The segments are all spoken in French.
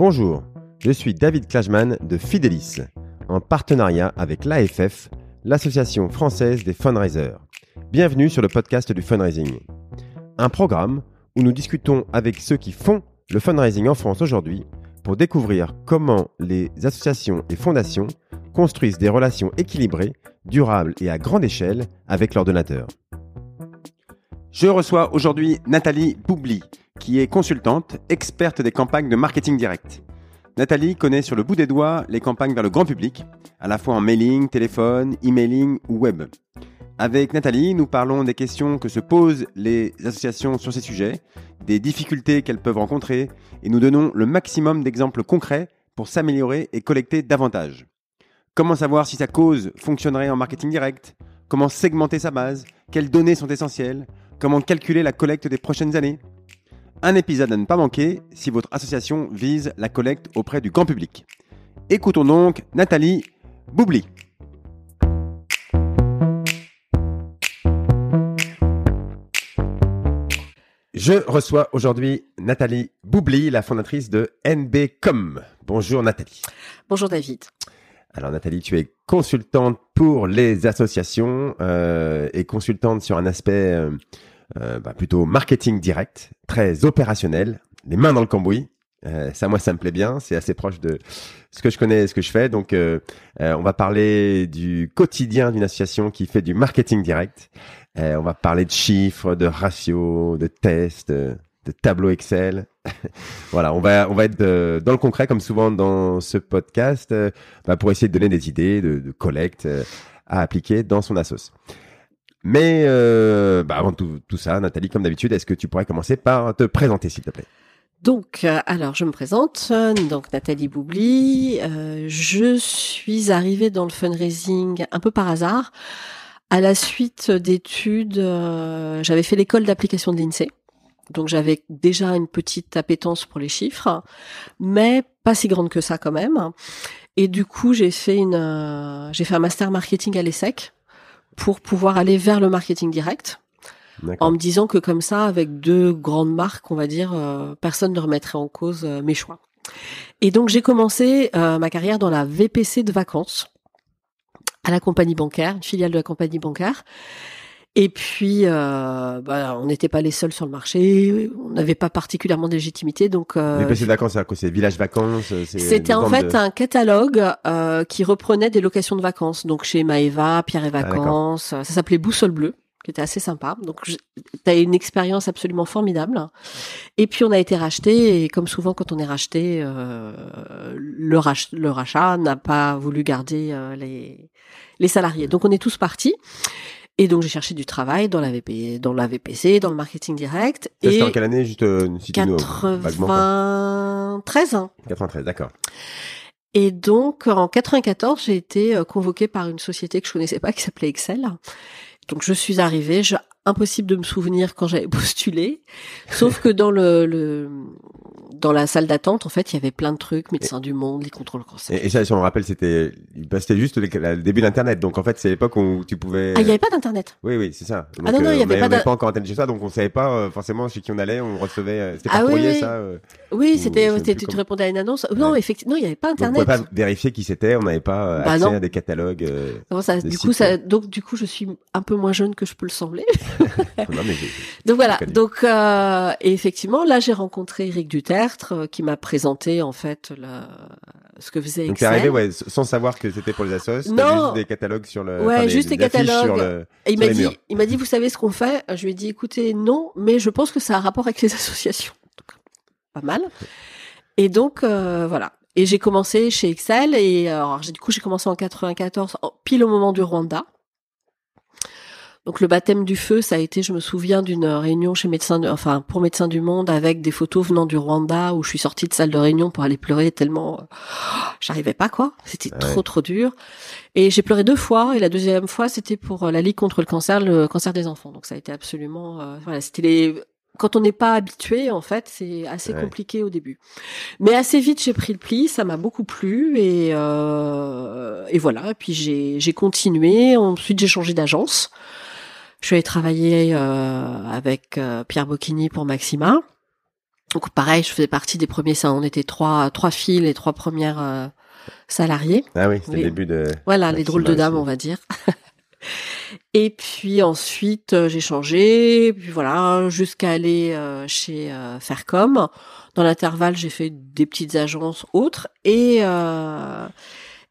Bonjour, je suis David Klajman de Fidelis, en partenariat avec l'AFF, l'Association française des fundraisers. Bienvenue sur le podcast du fundraising. Un programme où nous discutons avec ceux qui font le fundraising en France aujourd'hui pour découvrir comment les associations et fondations construisent des relations équilibrées, durables et à grande échelle avec leurs donateurs. Je reçois aujourd'hui Nathalie Boubli, qui est consultante, experte des campagnes de marketing direct. Nathalie connaît sur le bout des doigts les campagnes vers le grand public, à la fois en mailing, téléphone, emailing ou web. Avec Nathalie, nous parlons des questions que se posent les associations sur ces sujets, des difficultés qu'elles peuvent rencontrer, et nous donnons le maximum d'exemples concrets pour s'améliorer et collecter davantage. Comment savoir si sa cause fonctionnerait en marketing direct? Comment segmenter sa base? Quelles données sont essentielles? Comment calculer la collecte des prochaines années? Un épisode à ne pas manquer si votre association vise la collecte auprès du grand public. Écoutons donc Nathalie Boubli. Je reçois aujourd'hui Nathalie Boubli, la fondatrice de NBCom. Bonjour Nathalie. Bonjour David. Alors Nathalie, tu es consultante pour les associations euh, et consultante sur un aspect euh, bah, plutôt marketing direct, très opérationnel, les mains dans le cambouis. Euh, ça, moi, ça me plaît bien. C'est assez proche de ce que je connais et ce que je fais. Donc, euh, on va parler du quotidien d'une association qui fait du marketing direct. on va parler de chiffres, de ratios, de tests, de tableaux Excel. voilà, on va on va être dans le concret comme souvent dans ce podcast bah, pour essayer de donner des idées de, de collecte à appliquer dans son assos. Mais euh, bah avant tout, tout ça, Nathalie, comme d'habitude, est-ce que tu pourrais commencer par te présenter, s'il te plaît? Donc, euh, alors je me présente, donc Nathalie Boubli. Euh, je suis arrivée dans le fundraising un peu par hasard, à la suite d'études. J'avais fait l'école d'application de l'INSEE, donc j'avais déjà une petite appétence pour les chiffres, mais pas si grande que ça quand même. Et du coup, j'ai fait une, j'ai fait un master marketing à l'ESSEC pour pouvoir aller vers le marketing direct en me disant que comme ça, avec deux grandes marques, on va dire, euh, personne ne remettrait en cause euh, mes choix. Et donc j'ai commencé euh, ma carrière dans la VPC de vacances à la compagnie bancaire, une filiale de la compagnie bancaire. Et puis, euh, bah, on n'était pas les seuls sur le marché. On n'avait pas particulièrement de légitimité, donc. Euh, VPC de vacances, c'est quoi C'est village vacances. C'était en fait un catalogue euh, qui reprenait des locations de vacances. Donc chez Maeva, Pierre et ah, Vacances. ça s'appelait Boussole Bleue qui était assez sympa. Donc, tu as une expérience absolument formidable. Et puis, on a été racheté. Et comme souvent, quand on est racheté, euh, le, rach le, rachat n'a pas voulu garder euh, les, les salariés. Donc, on est tous partis. Et donc j'ai cherché du travail dans la VP, dans la VPC, dans le marketing direct. Ça, c'était en quelle année juste euh, 93 ans. 93, d'accord. Et donc en 94, j'ai été euh, convoquée par une société que je connaissais pas qui s'appelait Excel. Donc je suis arrivée, je, impossible de me souvenir quand j'avais postulé, sauf que dans le, le dans la salle d'attente, en fait, il y avait plein de trucs, médecins du monde, les contrôles cancer. Et, ça, si on me rappelle, c'était, bah, c'était juste le, début d'Internet. Donc, en fait, c'est l'époque où tu pouvais. Ah, il n'y avait pas d'Internet. Oui, oui, c'est ça. ah non, non, il n'y avait pas. On pas encore Internet chez ça, donc on savait pas euh, forcément chez qui on allait. On recevait. Euh, pas ah, courrier, oui, ça. Euh, oui, c'était. Tu répondais à une annonce. Non, effectivement, il n'y avait pas Internet. Donc, on pouvait pas vérifier qui c'était. On n'avait pas bah, accès à des catalogues. non, ça, du coup, ça, donc du coup, je suis un peu moins jeune que je peux le sembler. non, mais donc voilà. Donc euh, et effectivement, là, j'ai rencontré Eric Dutertre qui m'a présenté en fait la, ce que faisait Excel. Donc t'es arrivé ouais, sans savoir que c'était pour les assos, non, juste des catalogues sur le, ouais, juste des, catalogues. Sur le, et il m'a dit, il m'a dit, vous savez ce qu'on fait? Je lui ai dit, écoutez, non, mais je pense que ça a un rapport avec les associations. Donc, pas mal. Et donc euh, voilà. Et j'ai commencé chez Excel et alors du coup j'ai commencé en 94, pile au moment du Rwanda. Donc le baptême du feu, ça a été, je me souviens d'une réunion chez médecins, enfin pour Médecins du Monde, avec des photos venant du Rwanda où je suis sortie de salle de réunion pour aller pleurer tellement, euh, j'arrivais pas quoi, c'était trop trop dur. Et j'ai pleuré deux fois et la deuxième fois c'était pour euh, la Ligue contre le cancer, le cancer des enfants. Donc ça a été absolument, euh, voilà, c'était les quand on n'est pas habitué, en fait, c'est assez compliqué au début. Mais assez vite, j'ai pris le pli, ça m'a beaucoup plu et, euh, et voilà. Et puis j'ai continué. Ensuite, j'ai changé d'agence. Je suis allée travailler euh, avec euh, Pierre Bocchini pour Maxima. Donc pareil, je faisais partie des premiers, ça, on était trois, trois filles, les trois premières euh, salariées. Ah oui, c'était le début de. Voilà, les drôles de dames, on va dire. et puis ensuite, euh, j'ai changé, puis voilà, jusqu'à aller euh, chez Faircom. Dans l'intervalle, j'ai fait des petites agences autres et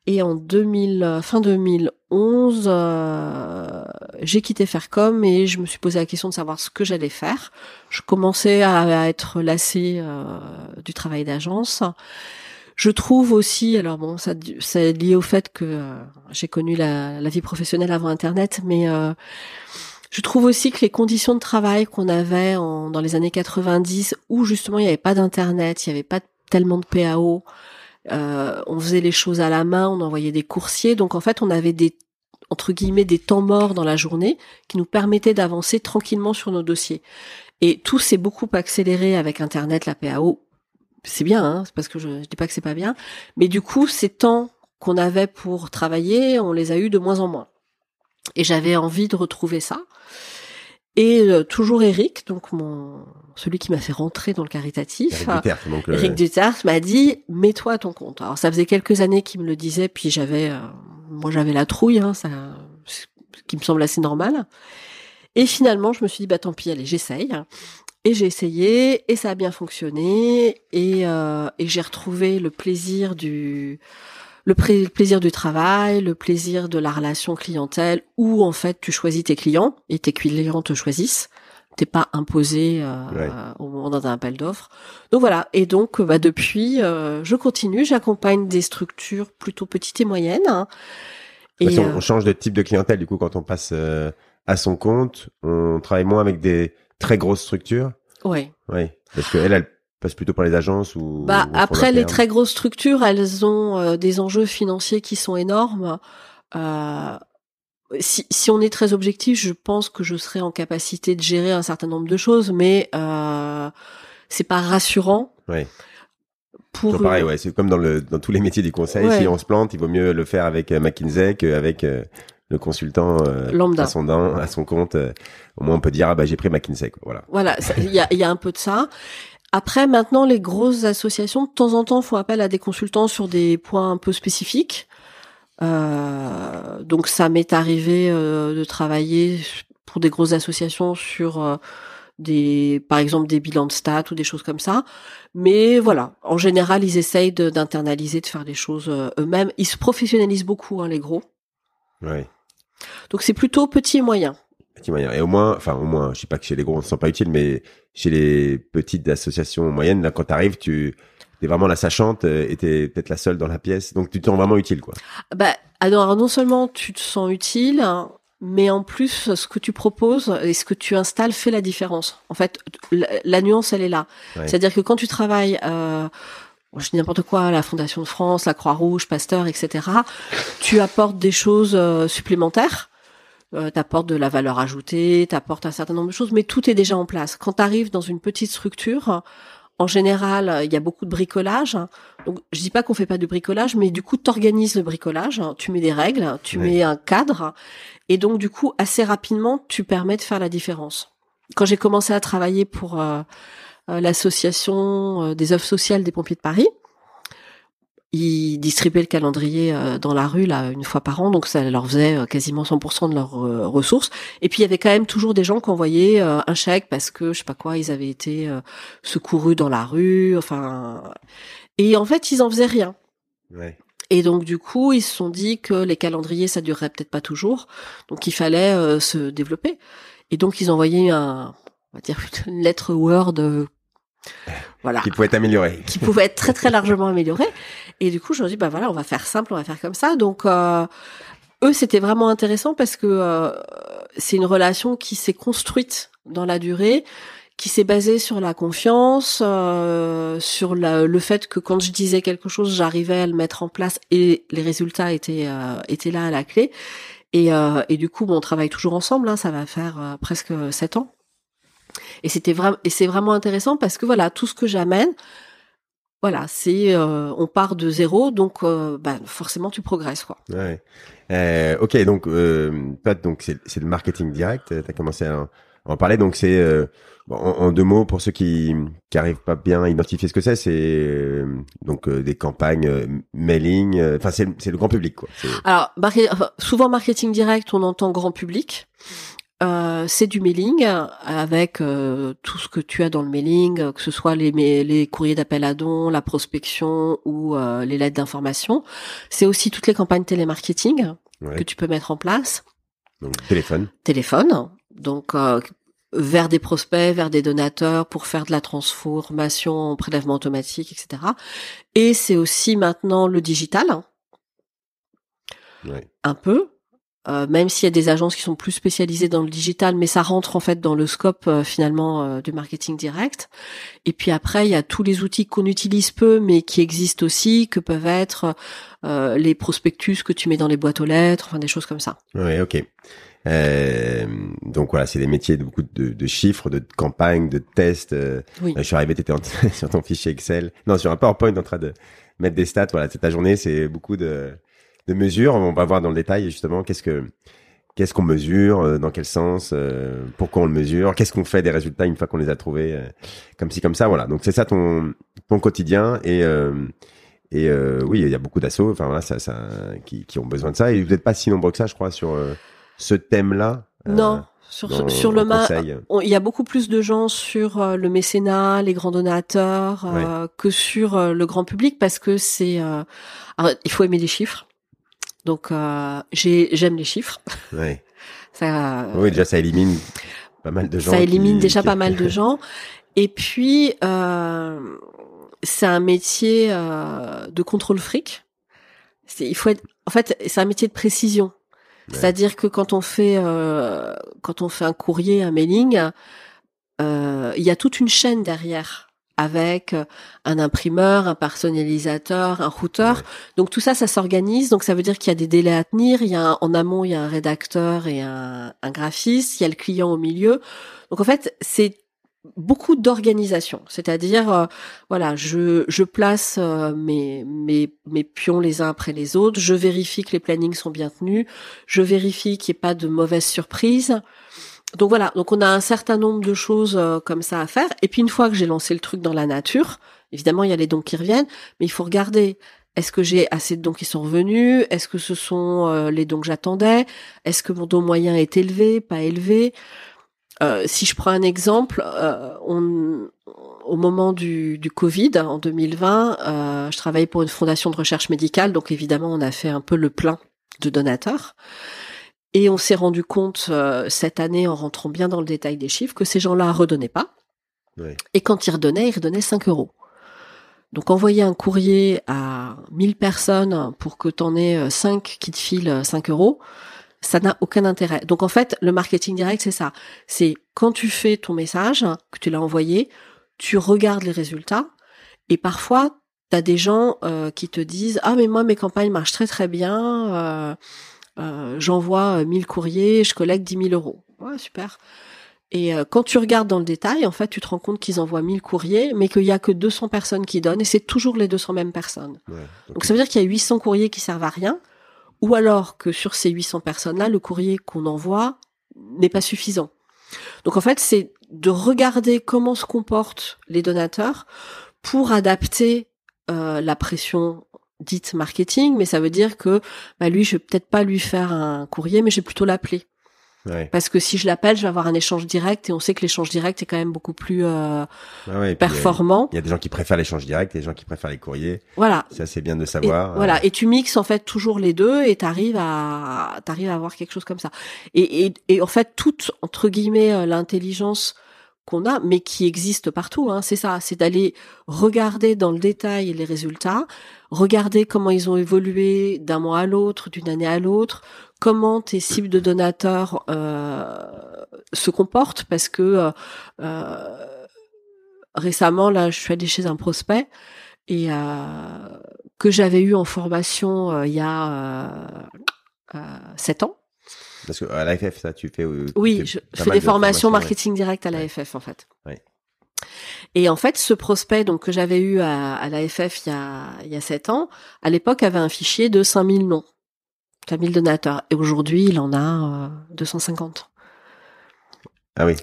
et en 2000, fin 2011, euh, j'ai quitté Faircom et je me suis posé la question de savoir ce que j'allais faire. Je commençais à, être lassée euh, du travail d'agence. Je trouve aussi, alors bon, ça c'est lié au fait que euh, j'ai connu la, la, vie professionnelle avant Internet, mais je trouve aussi que les conditions de travail qu'on avait en, dans les années 90, où justement il n'y avait pas d'Internet, il n'y avait pas tellement de PAO, euh, on faisait les choses à la main, on envoyait des coursiers, donc en fait on avait des entre guillemets des temps morts dans la journée qui nous permettaient d'avancer tranquillement sur nos dossiers. Et tout s'est beaucoup accéléré avec Internet, la PAO. C'est bien, hein, parce que je, je dis pas que c'est pas bien, mais du coup ces temps qu'on avait pour travailler, on les a eu de moins en moins. Et j'avais envie de retrouver ça. Et euh, toujours Eric, donc mon celui qui m'a fait rentrer dans le caritatif, Eric Duterte, euh, m'a dit mets-toi à ton compte. Alors ça faisait quelques années qu'il me le disait, puis j'avais euh, moi j'avais la trouille, hein, ça, ce qui me semble assez normal. Et finalement je me suis dit bah tant pis, allez j'essaye. Et j'ai essayé et ça a bien fonctionné et, et j'ai retrouvé le plaisir du le, plaisir du travail, le plaisir de la relation clientèle, où en fait tu choisis tes clients et tes clients te choisissent. T'es pas imposé euh, au moment d'un appel d'offres. Donc voilà. Et donc bah, depuis, euh, je continue. J'accompagne des structures plutôt petites et moyennes. Hein. et, on, euh, change de type de clientèle du coup quand on passe à son compte. On travaille moins avec des très grosses structures. Oui. Oui. Parce que elle, elle passe plutôt par les agences ou bah après les très grosses structures elles ont euh, des enjeux financiers qui sont énormes euh, si, si on est très objectif je pense que je serais en capacité de gérer un certain nombre de choses mais euh, c'est pas rassurant ouais. pour c'est pareil ouais c'est comme dans le dans tous les métiers du conseil si on se plante il vaut mieux le faire avec euh, McKinsey qu'avec le consultant Lambda. à son à son compte au moins on peut dire ah bah j'ai pris McKinsey quoi. voilà voilà il y a, y a un peu de ça après, maintenant, les grosses associations, de temps en temps, font appel à des consultants sur des points un peu spécifiques. Euh, donc, ça m'est arrivé euh, de travailler pour des grosses associations sur euh, des, par exemple, des bilans de stats ou des choses comme ça. Mais voilà, en général, ils essayent d'internaliser, de, faire les choses eux-mêmes. Ils se professionnalisent beaucoup, hein, les gros. Oui. Donc, c'est plutôt petit et moyen. Et au moins, enfin au moins, je sais pas que chez les gros on se sent pas utile, mais chez les petites associations moyennes, là quand t'arrives, tu es vraiment la sachante et t'es peut-être la seule dans la pièce, donc tu te sens vraiment utile quoi. Bah alors non seulement tu te sens utile, mais en plus ce que tu proposes et ce que tu installes fait la différence. En fait, la, nuance elle est là. C'est-à-dire que quand tu travailles euh, je dis n'importe quoi, la Fondation de France, la Croix-Rouge, Pasteur, etc. Tu apportes des choses euh, supplémentaires euh, t'apportes de la valeur ajoutée, t'apportes un certain nombre de choses, mais tout est déjà en place. Quand tu arrives dans une petite structure, en général, il y a beaucoup de bricolage. Donc, je dis pas qu'on fait pas de bricolage, mais du coup, tu organises le bricolage, tu mets des règles, tu mets un cadre, et donc du coup, assez rapidement, tu permets de faire la différence. Quand j'ai commencé à travailler pour euh, euh, l'association euh, des œuvres sociales des pompiers de Paris, ils distribuaient le calendrier euh, dans la rue là une fois par an, donc ça leur faisait euh, quasiment 100% de leurs euh, ressources. Et puis il y avait quand même toujours des gens qui envoyaient un chèque parce que je sais pas quoi, ils avaient été secourus dans la rue, enfin. Et en fait, ils en faisaient rien. Ouais. Et donc du coup, ils se sont dit que les calendriers ça durerait peut-être pas toujours, donc il fallait se développer. Et donc ils envoyaient un, on va dire une lettre Word voilà. Qui pouvait être amélioré. Qui pouvait être très très largement amélioré. Et du coup, je me dis bah voilà, on va faire simple, on va faire comme ça. Donc euh, eux, c'était vraiment intéressant parce que euh, c'est une relation qui s'est construite dans la durée, qui s'est basée sur la confiance, euh, sur le fait que quand je disais quelque chose, j'arrivais à le mettre en place et les résultats étaient étaient là à la clé. Et, et du coup, bon, on travaille toujours ensemble. Hein, ça va faire presque sept ans. Et c'était vraiment, et c'est vraiment intéressant parce que voilà, tout ce que j'amène, voilà, c'est, euh, on part de zéro, donc euh, bah, forcément tu progresses quoi. Ouais. Euh, ok, donc euh, donc c'est, c'est le marketing direct. T'as commencé On parlait donc c'est en, deux mots pour ceux qui qui arrivent pas bien à identifier ce que c'est, c'est donc des campagnes mailing. Enfin c'est c'est le grand public quoi. Alors souvent marketing direct, on entend grand public. Euh, c'est du mailing avec euh, tout ce que tu as dans le mailing, que ce soit les, les courriers d'appel à dons, la prospection ou euh, les lettres d'information. C'est aussi toutes les campagnes télémarketing que tu peux mettre en place. Donc téléphone. Téléphone. Donc vers des prospects, vers des donateurs pour faire de la transformation en prélèvement automatique, etc. Et c'est aussi maintenant le digital. Un peu, euh, même s'il y a des agences qui sont plus spécialisées dans le digital, mais ça rentre en fait dans le scope euh, finalement euh, du marketing direct. Et puis après, il y a tous les outils qu'on utilise peu, mais qui existent aussi, que peuvent être les prospectus que tu mets dans les boîtes aux lettres, enfin des choses comme ça. Oui, ok. donc voilà, c'est des métiers de beaucoup de, de, chiffres, de campagnes, de tests. Oui. je suis arrivé, t'étais sur ton fichier Excel, non, sur un PowerPoint en train de mettre des stats. Voilà, c'est ta journée, c'est beaucoup de de mesures. On va voir dans le détail justement qu'est-ce que qu'est-ce qu'on mesure, euh, dans quel sens, euh, pourquoi on le mesure, qu'est-ce qu'on fait des résultats une fois qu'on les a trouvés, euh, comme ci comme ça, voilà. Donc c'est ça ton ton quotidien et et oui, il y a beaucoup d'assauts, enfin voilà, ça, ça qui, qui ont besoin de ça et vous n'êtes pas si nombreux que ça, je crois, sur ce thème-là. non. Sur, sur le il y a beaucoup plus de gens sur le mécénat, les grands donateurs, que sur le grand public parce que c'est. il faut aimer les chiffres. Donc euh, j'aime les chiffres. Ouais. ça, oui, déjà ça élimine pas mal de gens. Ça élimine déjà pas mal de gens. Et puis euh, c'est un métier euh, de contrôle fric. Il faut être, en fait, c'est un métier de précision. C'est-à-dire que quand on fait quand on fait un courrier, un mailing, il y a toute une chaîne derrière avec euh, un imprimeur, un personnalisateur, un routeur. Donc tout ça, ça s'organise. Donc ça veut dire qu'il y a des délais à tenir. Il y a en amont, il y a un rédacteur et un, un graphiste. Il y a le client au milieu. Donc en fait, c'est beaucoup d'organisation, c'est-à-dire euh, voilà, je, je place euh, mes, mes mes pions les uns après les autres, je vérifie que les plannings sont bien tenus, je vérifie qu'il n'y ait pas de mauvaises surprises donc voilà, donc on a un certain nombre de choses euh, comme ça à faire. Et puis une fois que j'ai lancé le truc dans la nature, évidemment il y a les dons qui reviennent, mais il faut regarder. Est-ce que j'ai assez de dons qui sont revenus? Est-ce que ce sont euh, les dons que j'attendais? Est-ce que mon don moyen est élevé, pas élevé? Euh, Si je prends un exemple, on, au moment du, du, Covid en 2020, je travaillais pour une fondation de recherche médicale, donc évidemment on a fait un peu le plein de donateurs. Et on s'est rendu compte euh, cette année, en rentrant bien dans le détail des chiffres, que ces gens-là redonnaient pas. Et quand ils redonnaient, ils redonnaient 5 euros. Donc envoyer un courrier à 1000 personnes pour que tu en aies 5 euh, qui te filent 5 euros, ça n'a aucun intérêt. Donc en fait, le marketing direct, c'est ça. C'est quand tu fais ton message, que tu l'as envoyé, tu regardes les résultats, et parfois, tu as des gens euh, qui te disent « Ah mais moi, mes campagnes marchent très très bien. Euh, j'envoie 1000 euh, courriers, je collecte 10 000 euros. Ouais, super. Et euh, quand tu regardes dans le détail, en fait, tu te rends compte qu'ils envoient 1000 courriers, mais qu'il y a que 200 personnes qui donnent, et c'est toujours les 200 mêmes personnes. Donc ça veut dire qu'il y a 800 courriers qui servent à rien, ou alors que sur ces 800 personnes-là, le courrier qu'on envoie n'est pas suffisant. Donc en fait, c'est de regarder comment se comportent les donateurs pour adapter la pression dite marketing, mais ça veut dire que bah, lui, je vais peut-être pas lui faire un courrier, mais je vais plutôt l'appeler. Parce que si je l'appelle, je vais avoir un échange direct et on sait que l'échange direct est quand même beaucoup plus euh, ah performant. Il y, a des gens qui préfèrent l'échange direct, et des gens qui préfèrent les courriers. Voilà. Ça c'est bien de savoir. Et, Voilà. Et tu mixes en fait toujours les deux et t'arrives à t'arrives à avoir quelque chose comme ça. Et, et, et en fait toute entre guillemets euh, l'intelligence qu'on a, mais qui existe partout. Hein, c'est ça, c'est d'aller regarder dans le détail les résultats, regarder comment ils ont évolué d'un mois à l'autre, d'une année à l'autre, comment tes cibles de donateurs euh, se comportent, parce que euh, euh, récemment, là, je suis allée chez un prospect et que j'avais eu en formation il y a sept ans. Parce que à l'AFF, ça, tu fais. oui, je, fais des formations marketing direct à l'AFF, en fait. Et en fait, ce prospect donc que j'avais eu à, à l'AFF il y a il y a sept ans, à l'époque avait un fichier de 5000 noms, 5000 donateurs. Et aujourd'hui, il en a 250. Ah oui.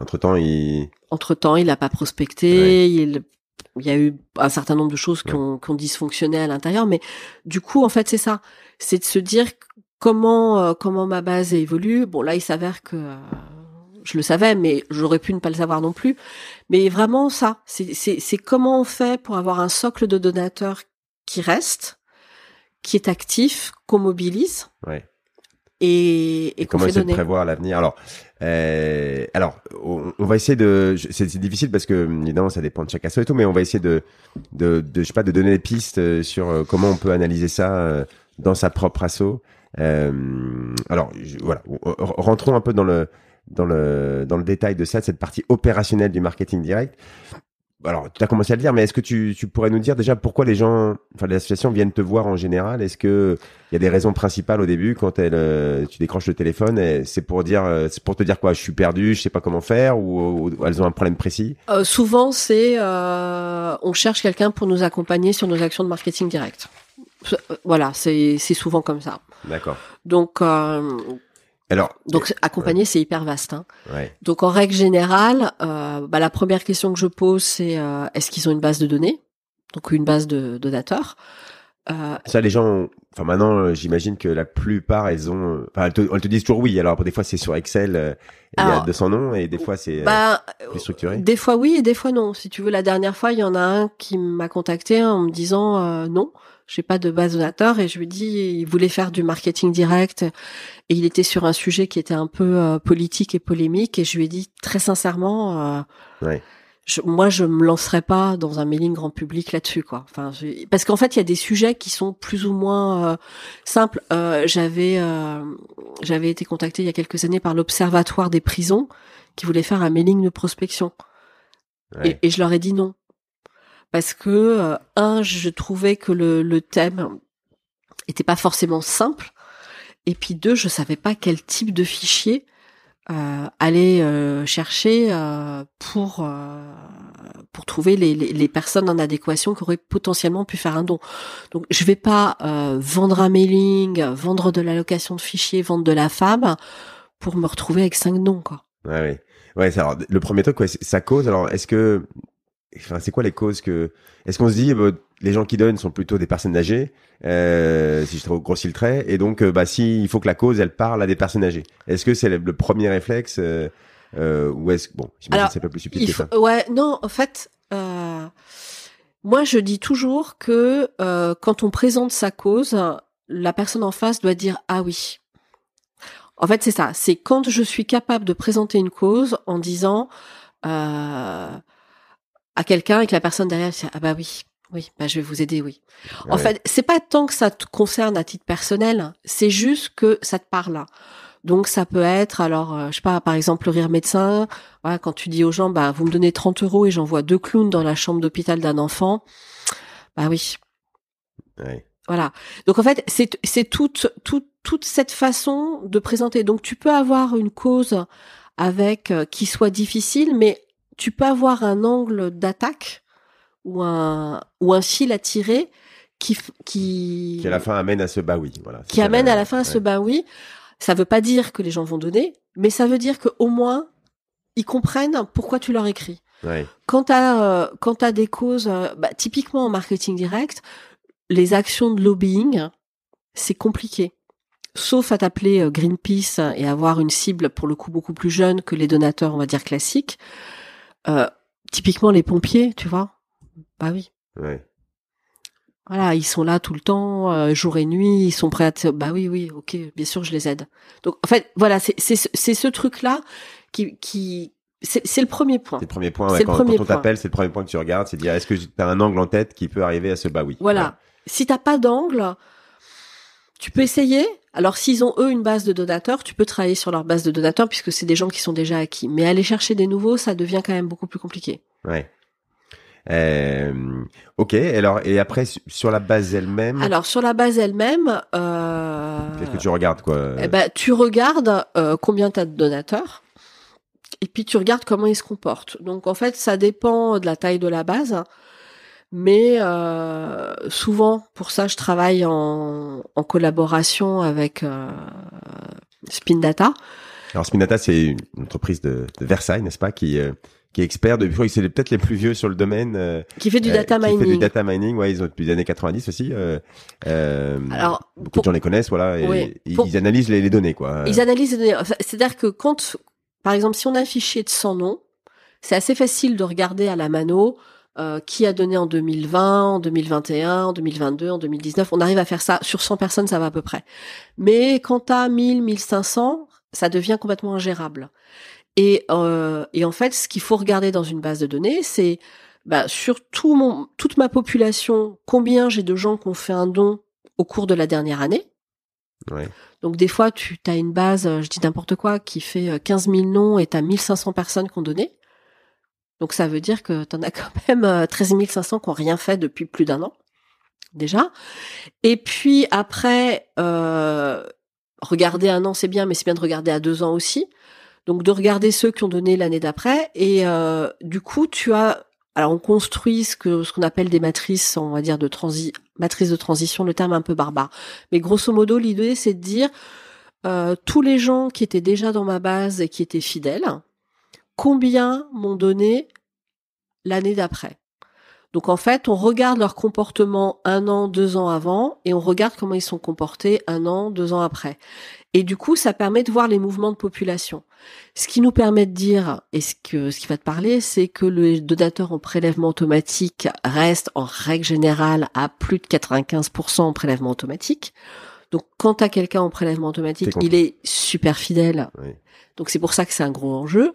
Entre temps, il. Entre temps, il n'a pas prospecté. Il, il y a eu un certain nombre de choses qui, ont, qui ont dysfonctionné à l'intérieur, mais du coup, en fait, c'est ça. C'est de se dire comment euh, comment ma base évolue. Bon, là, il s'avère que euh, je le savais, mais j'aurais pu ne pas le savoir non plus. Mais vraiment, ça, c'est comment on fait pour avoir un socle de donateurs qui reste, qui est actif, qu'on mobilise. Ouais. Et, et, comment essayer de prévoir l'avenir? Alors, euh, alors, on, va essayer de. C'est difficile parce que évidemment, ça dépend de chaque asso et tout, mais on va essayer de, de, de je sais pas, de donner des pistes sur comment on peut analyser ça dans sa propre asso. Euh, alors, voilà, rentrons un peu dans le dans le dans le détail de ça, de cette partie opérationnelle du marketing direct. Alors, tu as commencé à le dire, mais est-ce que tu, tu, pourrais nous dire déjà pourquoi les gens, enfin les associations viennent te voir en général? Est-ce que il y a des raisons principales au début quand elles, euh, tu décroches le téléphone C'est pour dire, euh, c'est pour te dire quoi? Je suis perdu, je sais pas comment faire, ou, elles ont un problème précis? Euh, Souvent, c'est euh, on cherche quelqu'un pour nous accompagner sur nos actions de marketing direct. Voilà, c'est souvent comme ça. D'accord. Donc alors, donc accompagner c'est hyper vaste. Hein. Donc en règle générale, euh, bah, la première question que je pose c'est euh, est-ce qu'ils ont une base de données, donc une base de donateurs. Euh, ça les gens, enfin maintenant euh, j'imagine que la plupart elles ont, enfin elles te, disent toujours oui. Alors des fois c'est sur Excel, il y a 200 noms et des fois c'est bah, plus structuré. Des fois oui et des fois non. Si tu veux la dernière fois il y en a un qui m'a contacté en me disant non j'ai pas de base donateur et je lui dis il voulait faire du marketing direct et il était sur un sujet qui était un peu euh, politique et polémique et je lui ai dit très sincèrement euh, ouais. je, moi je me lancerai pas dans un mailing grand public là-dessus quoi. Enfin parce qu'en fait il y a des sujets qui sont plus ou moins euh, simples. J'avais j'avais été contacté il y a quelques années par l'observatoire des prisons qui voulait faire un mailing de prospection. Et, et je leur ai dit non parce que euh, un, je trouvais que le, le thème était pas forcément simple, et puis deux, je savais pas quel type de fichier euh, aller euh, chercher euh, pour euh, pour trouver les, les, les, personnes en adéquation qui auraient potentiellement pu faire un don. Donc je vais pas vendre un mailing, vendre de l'allocation de fichiers, vendre de la femme pour me retrouver avec cinq noms quoi. Ouais, ouais. Ouais, alors, le premier truc, quoi, ça cause. Alors, est-ce que enfin, c'est quoi les causes que Est-ce qu'on se dit bah, les gens qui donnent sont plutôt des personnes âgées, euh, si je grossis le trait, et donc euh, bah si il faut que la cause elle parle à des personnes âgées. Est-ce que c'est le, premier réflexe euh, euh, ou est-ce bon, j'imagine c'est pas plus subtil que ça. Ouais, non, en fait. Euh, moi, je dis toujours que euh, quand on présente sa cause, la personne en face doit dire ah oui. En fait, c'est ça. C'est quand je suis capable de présenter une cause en disant euh, à quelqu'un et que la personne derrière dit ah bah oui oui bah je vais vous aider oui. En fait c'est pas tant que ça te concerne à titre personnel c'est juste que ça te parle. Donc ça peut être alors euh, je sais pas par exemple le rire médecin. Voilà, quand tu dis aux gens bah vous me donnez 30 euros et j'envoie deux clowns dans la chambre d'hôpital d'un enfant bah oui. Ouais. voilà. Donc en fait c'est c'est toute toute toute cette façon de présenter. Donc tu peux avoir une cause avec euh, qui soit difficile mais tu peux avoir un angle d'attaque ou un ou un fil à tirer qui qui qui à la fin amène à ce bah oui voilà qui amène à la fin à ce bah oui. Ça veut pas dire que les gens vont donner mais ça veut dire que au moins ils comprennent pourquoi tu leur écris. Ouais. quand t'as euh, quand t'as des causes euh, bah, typiquement en marketing direct les actions de lobbying c'est compliqué. Sauf à t'appeler euh, Greenpeace et avoir une cible pour le coup beaucoup plus jeune que les donateurs on va dire classiques euh, typiquement les pompiers, tu vois. Bah oui. Ouais. Voilà, ils sont là tout le temps, euh, jour et nuit, ils sont prêts à te... Bah oui, oui, ok, bien sûr, je les aide. Donc, en fait, voilà, c'est c'est ce truc-là qui qui c'est le premier point. C'est le premier point. Ouais, quand, quand, on t'appelle, c'est le premier point que tu regardes, c'est dire est-ce que tu as un angle en tête qui peut arriver à ce bah oui. Voilà. Si t'as pas d'angle, tu peux essayer. Alors s'ils ont eux une base de donateurs, tu peux travailler sur leur base de donateurs puisque c'est des gens qui sont déjà acquis. Mais aller chercher des nouveaux, ça devient quand même beaucoup plus compliqué. Ouais. Euh, ok. Alors et après sur la base elle-même? Alors sur la base elle-même. Euh, Qu'est-ce que tu regardes quoi? eh ben, tu regardes euh, combien t'as de donateurs. Et puis tu regardes comment ils se comportent. Donc en fait, ça dépend de la taille de la base. Mais euh, souvent, pour ça, je travaille en, en collaboration avec euh, Spin Data. Alors Spinata, c'est une entreprise de, de Versailles, n'est-ce pas, qui euh, qui est expert depuis, c'est peut-être les plus vieux sur le domaine. Euh, qui fait du data mining. Qui fait du data mining, ouais, ils ont depuis les années 90 aussi. Euh, euh, Alors, beaucoup de gens les connaissent, voilà, et ils analysent les, les, données, quoi. Ils analysent les données. C'est-à-dire que quand, par exemple, si on a un fichier de 100 noms, c'est assez facile de regarder à la mano euh, qui a donné en 2020, en 2021, en 2022, en 2019. On arrive à faire ça. Sur 100 personnes, ça va à peu près. Mais quand à 1000, 1500, ça devient complètement ingérable. Et, euh, et en fait, ce qu'il faut regarder dans une base de données, c'est bah, sur tout mon, toute ma population, combien j'ai de gens qui ont fait un don au cours de la dernière année. Ouais. Donc des fois, tu as une base, je dis n'importe quoi, qui fait 15 000 noms et tu as 1500 personnes qui ont donné. Donc ça veut dire que tu en as quand même 13 euh, 500 qui n'ont rien fait depuis plus d'un an déjà. Et puis après, euh, regarder un an c'est bien, mais c'est bien de regarder à deux ans aussi. Donc de regarder ceux qui ont donné l'année d'après. Et euh, du coup, tu as alors on construit ce que ce qu'on appelle des matrices, on va dire de transi de transition, le terme un peu barbare. Mais grosso modo, l'idée c'est de dire euh, tous les gens qui étaient déjà dans ma base et qui étaient fidèles, combien m'ont donné l'année d'après. Donc en fait, on regarde leur comportement un an, deux ans avant, et on regarde comment ils sont comportés un an, deux ans après. Et du coup, ça permet de voir les mouvements de population. Ce qui nous permet de dire, et ce, que, ce qui va te parler, c'est que le donateur en prélèvement automatique reste en règle générale à plus de 95% en prélèvement automatique. Donc quand tu as quelqu'un en prélèvement automatique, il est super fidèle. Donc c'est pour ça que c'est un gros enjeu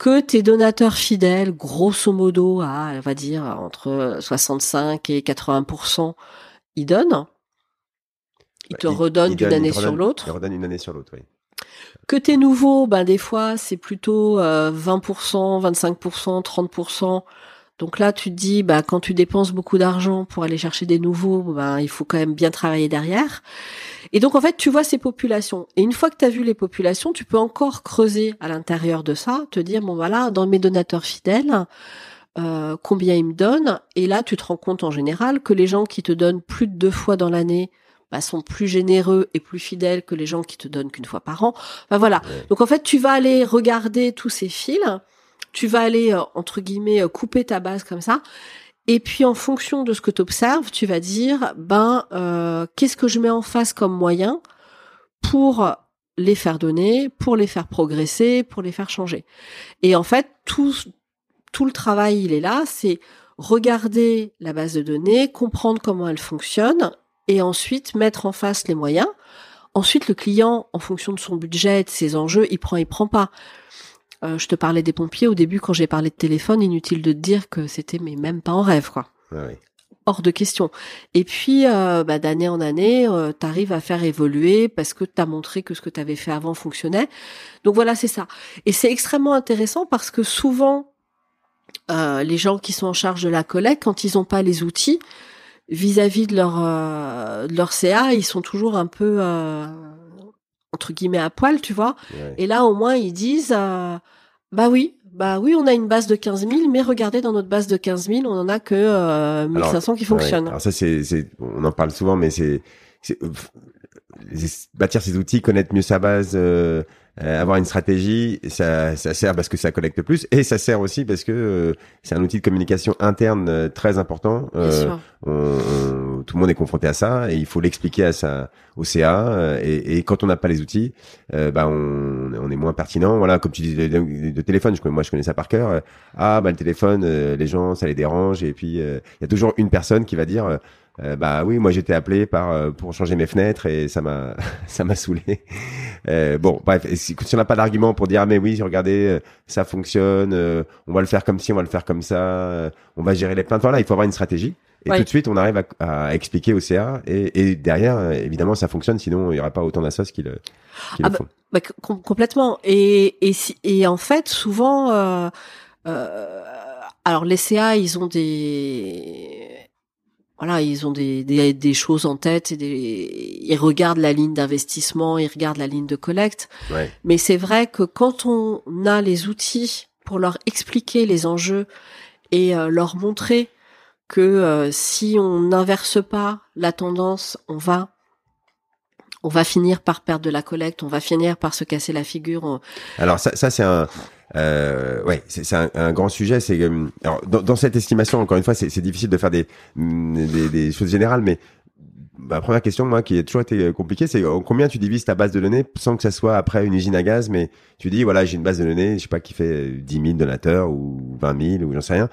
que tes donateurs fidèles, grosso modo, à, on va dire, entre 65 et 80% ils donnent. Ils te bah, redonnent d'une année sur l'autre. Ils redonnent une année sur l'autre, oui. Que tes nouveaux, ben des fois, c'est plutôt 20% 25% 30 donc là, tu te dis, bah, quand tu dépenses beaucoup d'argent pour aller chercher des nouveaux, ben, il faut quand même bien travailler derrière. Et donc, en fait, tu vois ces populations. Et une fois que tu as vu les populations, tu peux encore creuser à l'intérieur de ça, te dire, bon, voilà, dans mes donateurs fidèles, euh, combien ils me donnent. Et là, tu te rends compte en général que les gens qui te donnent plus de deux fois dans l'année, bah, sont plus généreux et plus fidèles que les gens qui te donnent qu'une fois par an. Enfin, voilà. Donc en fait, tu vas aller regarder tous ces fils tu vas aller, euh, entre guillemets, euh, couper ta base comme ça. Et puis en fonction de ce que tu observes, tu vas dire, ben, euh, qu'est-ce que je mets en face comme moyen pour les faire donner, pour les faire progresser, pour les faire changer. Et en fait, tout, tout le travail, il est là, c'est regarder la base de données, comprendre comment elle fonctionne, et ensuite mettre en face les moyens. Ensuite, le client, en fonction de son budget, de ses enjeux, il prend, il prend pas. Euh, je te parlais des pompiers au début quand j'ai parlé de téléphone, inutile de te dire que c'était mais même pas en rêve quoi. Hors de question. Et puis euh, bah, d'année en année, euh, tu arrives à faire évoluer parce que tu as montré que ce que tu avais fait avant fonctionnait. Donc voilà, c'est ça. Et c'est extrêmement intéressant parce que souvent les gens qui sont en charge de la collecte, quand ils n'ont pas les outils vis-à-vis de leur de leur CA, ils sont toujours un peu entre guillemets à poil, tu vois. Et là, au moins, ils disent, euh, bah oui, bah oui, on a une base de 15 000, mais regardez, dans notre base de 15 000, on en a que euh, 1500 qui fonctionnent. Alors ça, c'est, on en parle souvent, mais c'est, bâtir ces outils, connaître mieux sa base, euh, euh, avoir une stratégie, ça, ça sert parce que ça collecte plus et ça sert aussi parce que euh, c'est un outil de communication interne euh, très important. On, tout le monde est confronté à ça et il faut l'expliquer à sa au CA et, et quand on n'a pas les outils, bah on, on, est moins pertinent. Voilà, comme tu dis de, téléphone, je, moi je connais ça par cœur. Ah bah le téléphone, les gens ça les dérange et puis il y a toujours une personne qui va dire euh, bah oui, moi j'étais appelé par euh, pour changer mes fenêtres et ça m'a ça m'a saoulé. Euh, bon, bref, si, si on n'a pas d'argument pour dire ah, mais oui, regardez, euh, ça fonctionne, on va le faire comme ci, on va le faire comme ça, on va gérer les plaintes. Voilà, il faut avoir une stratégie. Et tout de suite, on arrive à, à expliquer au CA et, et, derrière, évidemment, ça fonctionne. Sinon, il y aurait pas autant d'assos qui le, qui ah le bah, font. Bah, complètement. Et, et, et en fait, souvent, euh, alors les CA, ils ont des voilà, ils ont des, des, des, choses en tête et des, ils regardent la ligne d'investissement, ils regardent la ligne de collecte. Mais c'est vrai que quand on a les outils pour leur expliquer les enjeux et euh, leur montrer que euh, si on n'inverse pas la tendance, on va on va finir par perdre de la collecte, on va finir par se casser la figure. Alors ça, ça c'est un, euh, ouais, c'est un, un, grand sujet. C'est alors dans, dans, cette estimation, encore une fois, c'est difficile de faire des, des, des choses générales, mais ma première question, moi, qui a toujours été compliquée, c'est combien tu divises ta base de données sans que ça soit après une usine à gaz, mais tu dis, voilà, j'ai une base de données, je sais pas, qui fait 10 000 donateurs ou 20 000 ou j'en sais rien.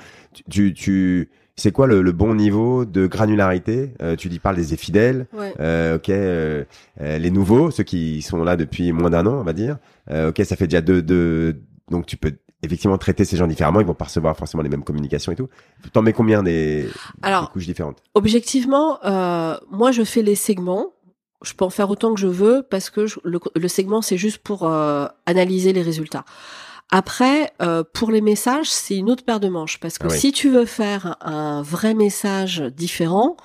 Tu, tu, c'est quoi le, le, bon niveau de granularité? Euh, Tu dis parles des fidèles, euh, ok, euh, euh, les nouveaux, ceux qui sont là depuis moins d'un an, on va dire. Euh, ok, ça fait déjà deux, deux, donc tu peux effectivement traiter ces gens différemment, ils vont pas recevoir forcément les mêmes communications et tout. T'en mets combien des, Alors, couches différentes? Objectivement, euh, moi je fais les segments. Je peux en faire autant que je veux parce que le, le, segment c'est juste pour euh, analyser les résultats. Après, euh, pour les messages, c'est une autre paire de manches parce que ah si tu veux faire un vrai message différent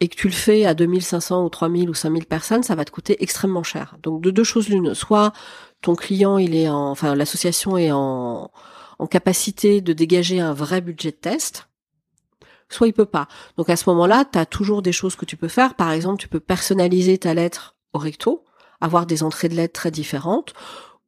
et que tu le fais à 2500 ou 3000 ou 5000 personnes, ça va te coûter extrêmement cher. Donc de deux choses l'une, soit ton client, il est en, enfin l'association est en, en capacité de dégager un vrai budget de test, soit il peut pas. Donc à ce moment-là, tu as toujours des choses que tu peux faire. Par exemple, tu peux personnaliser ta lettre au recto, avoir des entrées de lettres très différentes,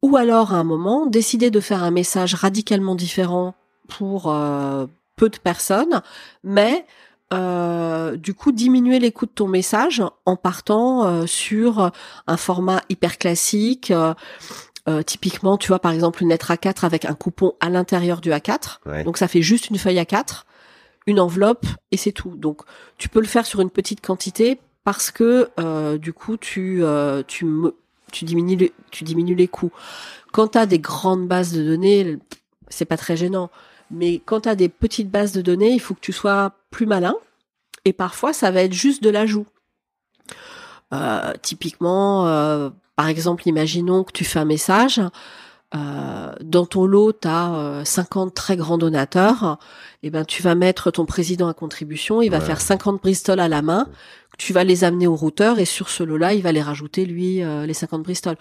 ou alors à un moment décider de faire un message radicalement différent pour euh, peu de personnes, mais euh, du coup diminuer les coûts de ton message en partant euh, sur un format hyper classique. Euh, typiquement, tu vois par exemple une lettre A4 avec un coupon à l'intérieur du A4. Donc ça fait juste une feuille A4, une enveloppe et c'est tout. Donc tu peux le faire sur une petite quantité parce que du coup tu tu tu diminues les, tu diminues les coûts. Quand tu as des grandes bases de données, c'est pas très gênant. Mais quand tu as des petites bases de données, il faut que tu sois plus malin. Et parfois, ça va être juste de l'ajout. Euh, typiquement, euh, par exemple, imaginons que tu fais un message. Euh, dans ton lot, tu as 50 très grands donateurs. Et eh ben, tu vas mettre ton président à contribution. Il va faire 50 Bristol à la main. Tu vas les amener au routeur et sur ce lot-là, il va les rajouter lui les 50 Bristol.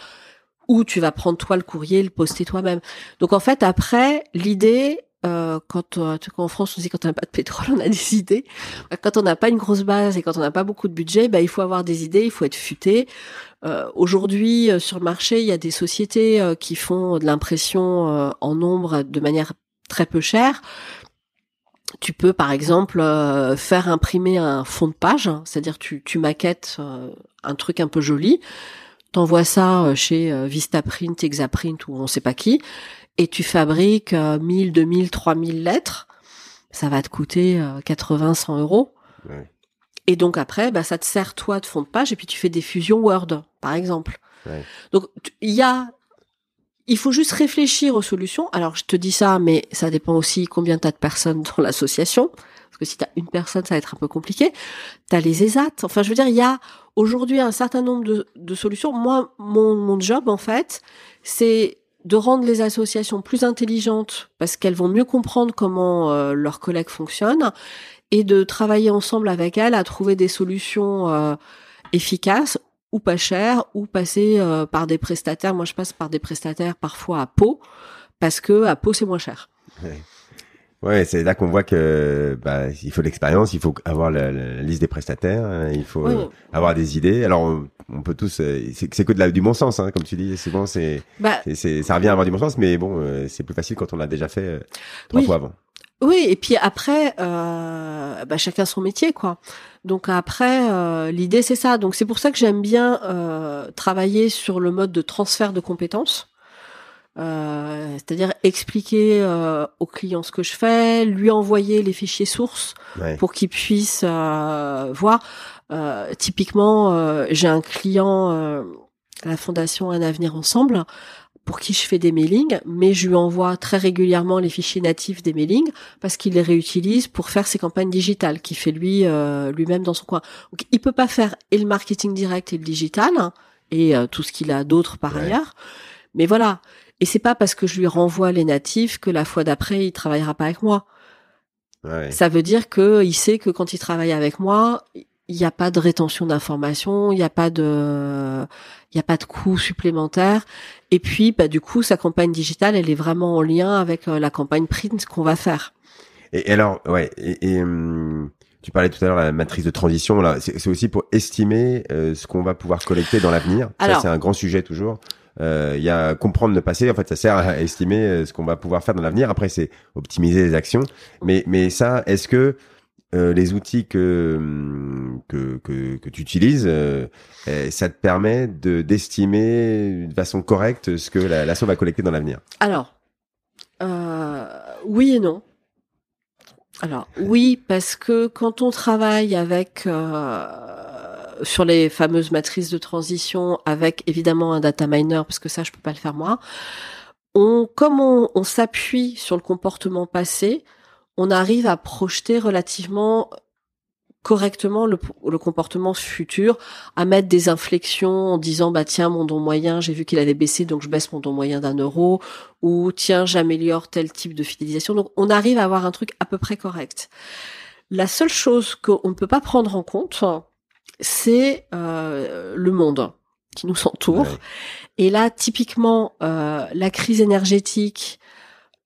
Ou tu vas prendre toi le courrier, le poster toi-même. Donc en fait, après, l'idée, euh, quand, euh, en France on dit quand on n'a pas de pétrole on a des idées. Quand on n'a pas une grosse base et quand on n'a pas beaucoup de budget bah, il faut avoir des idées il faut être futé. Euh, aujourd'hui euh, sur le marché il y a des sociétés qui font de l'impression en nombre de manière très peu chère. Tu peux par exemple faire imprimer un fond de page c'est-à-dire tu, tu maquettes un truc un peu joli. T'envoies ça chez Vistaprint, Exaprint ou on sait pas qui et tu fabriques 1000, 2000, 3000 lettres, ça va te coûter 80, euh, 100 euros. Et donc après, bah, ça te sert toi de fond de page et puis tu fais des fusions Word, par exemple. Donc il y a, il faut juste réfléchir aux solutions. Alors je te dis ça, mais ça dépend aussi combien tu as de personnes dans l'association. Parce que si tu as une personne, ça va être un peu compliqué. Tu as les ESAT. Enfin, je veux dire, il y a aujourd'hui un certain nombre de, de solutions. Moi, mon, mon job, en fait, c'est de rendre les associations plus intelligentes parce qu'elles vont mieux comprendre comment euh, leurs collègues fonctionnent et de travailler ensemble avec elles à trouver des solutions euh, efficaces ou pas chères ou passer euh, par des prestataires. Moi, je passe par des prestataires parfois à Pau parce que à Pau c'est moins cher. C'est là qu'on voit que bah, il faut l'expérience, il faut avoir la, liste des prestataires, hein, il faut avoir des idées. Alors on, peut tous, euh, c'est que de la, du bon sens, hein, comme tu dis. C'est, bah, c'est, ça revient à avoir du bon sens, mais bon, euh, c'est plus facile quand on l'a déjà fait euh, trois fois avant. Oui, et puis après, bah, chacun son métier, quoi. Donc après, l'idée c'est ça. Donc c'est pour ça que j'aime bien travailler sur le mode de transfert de compétences. Euh, c'est-à-dire expliquer euh, au client ce que je fais, lui envoyer les fichiers sources pour qu'il puisse euh, voir. typiquement, j'ai un client à la fondation Un Avenir Ensemble pour qui je fais des mailings, mais je lui envoie très régulièrement les fichiers natifs des mailings parce qu'il les réutilise pour faire ses campagnes digitales qu'il fait lui lui-même dans son coin. Donc il peut pas faire et le marketing direct et le digital hein, et tout ce qu'il a d'autre par ailleurs. Mais voilà, et c'est pas parce que je lui renvoie les natifs que la fois d'après il travaillera pas avec moi. Ouais. Ça veut dire que il sait que quand il travaille avec moi, il n'y a pas de rétention d'informations, il n'y a pas de, il y a pas de coûts supplémentaires. Et puis, bah, du coup, sa campagne digitale, elle est vraiment en lien avec euh, la campagne print qu'on va faire. Et, alors, ouais, et, hum, tu parlais tout à l'heure de la matrice de transition. Là, c'est aussi pour estimer ce qu'on va pouvoir collecter dans l'avenir. Ça, c'est un grand sujet toujours. Il y a comprendre le passé. En fait, ça sert à estimer ce qu'on va pouvoir faire dans l'avenir. Après, c'est optimiser les actions. Mais, mais ça, est-ce que euh, les outils que, que, que, tu utilises, euh, eh, ça te permet de d'estimer de façon correcte ce que l'assaut va collecter dans l'avenir? Alors, euh, oui et non. Alors oui, parce que quand on travaille avec sur les fameuses matrices de transition, avec évidemment un data miner, parce que ça je peux pas le faire moi, on comme on, s'appuie sur le comportement passé, on arrive à projeter relativement correctement le, comportement futur, à mettre des inflexions en disant bah tiens mon don moyen j'ai vu qu'il avait baissé donc je baisse mon don moyen d'un euro ou tiens j'améliore tel type de fidélisation donc on arrive à avoir un truc à peu près correct. La seule chose qu'on ne peut pas prendre en compte c'est euh, le monde qui nous entoure et là typiquement euh, la crise énergétique,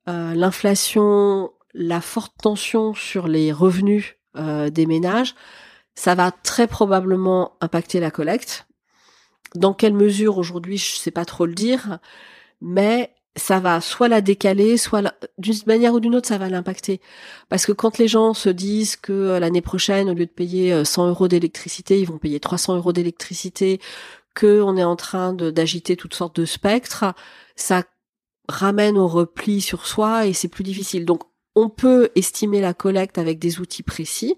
euh, l'inflation la forte tension sur les revenus euh, des ménages, ça va très probablement impacter la collecte. Dans quelle mesure aujourd'hui, je sais pas trop le dire, mais ça va soit la décaler, soit d'une manière ou d'une autre, ça va l'impacter. Parce que quand les gens se disent que euh, l'année prochaine, au lieu de payer 100 euh, euros d'électricité, ils vont payer 300 euros d'électricité, que on est en train d'agiter toutes sortes de spectres, ça ramène au repli sur soi et c'est plus difficile. Donc on peut estimer la collecte avec des outils précis.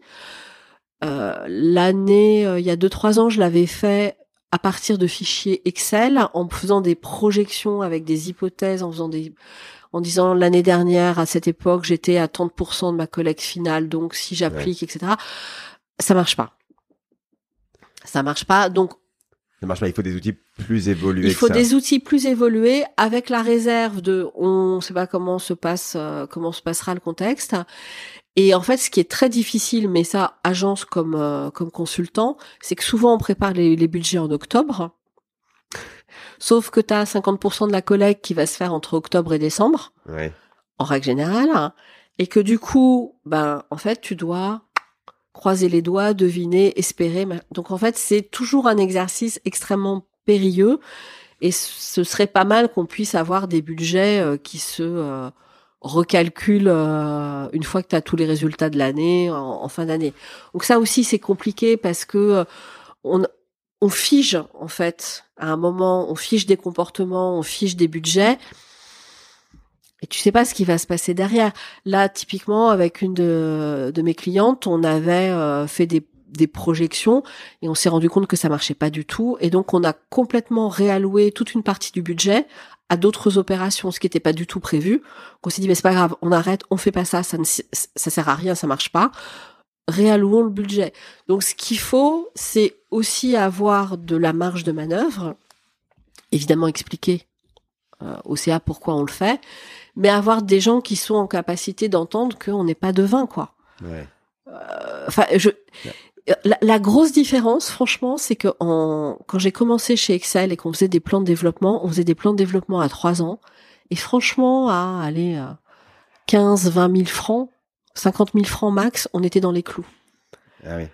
Euh, l'année, euh, il y a deux trois ans, je l'avais fait à partir de fichiers Excel, en faisant des projections avec des hypothèses, en faisant des, en disant l'année dernière à cette époque j'étais à 30% de ma collecte finale, donc si j'applique, etc. Ça marche pas. Ça marche pas. Donc ça marche pas. Il faut des outils plus évolués. Il faut des outils plus évolués avec la réserve de on ne sait pas comment se passe euh, comment se passera le contexte. Et en fait, ce qui est très difficile, mais ça, agence comme euh, comme consultant, c'est que souvent on prépare les, les budgets en octobre. Sauf que tu as 50% de la collecte qui va se faire entre octobre et décembre. Ouais. En règle générale. Et que du coup, ben, en fait, tu dois croiser les doigts, deviner, espérer. Donc en fait, c'est toujours un exercice extrêmement périlleux et ce serait pas mal qu'on puisse avoir des budgets euh, qui se euh, recalculent euh, une fois que tu as tous les résultats de l'année en, fin d'année. Donc ça aussi c'est compliqué parce que on, on fige en fait à un moment, on fige des comportements, on fige des budgets et tu sais pas ce qui va se passer derrière. Là, typiquement, avec une de, de mes clientes, on avait euh, fait des, des projections et on s'est rendu compte que ça marchait pas du tout. Et donc, on a complètement réalloué toute une partie du budget à d'autres opérations, ce qui n'était pas du tout prévu. On s'est dit, mais c'est pas grave, on arrête, on fait pas ça, ça ne ça sert à rien, ça marche pas. Réallouons le budget. Donc, ce qu'il faut, c'est aussi avoir de la marge de manœuvre, évidemment expliquer euh, au CA pourquoi on le fait, mais avoir des gens qui sont en capacité d'entendre qu'on n'est pas devin, quoi. Ouais. Euh, enfin, je. La, grosse différence, franchement, c'est que en, quand j'ai commencé chez Excel et qu'on faisait des plans de développement, on faisait des plans de développement à trois ans. Et franchement, à aller 15, 20 000 francs, 50 000 francs max, on était dans les clous. Ah oui.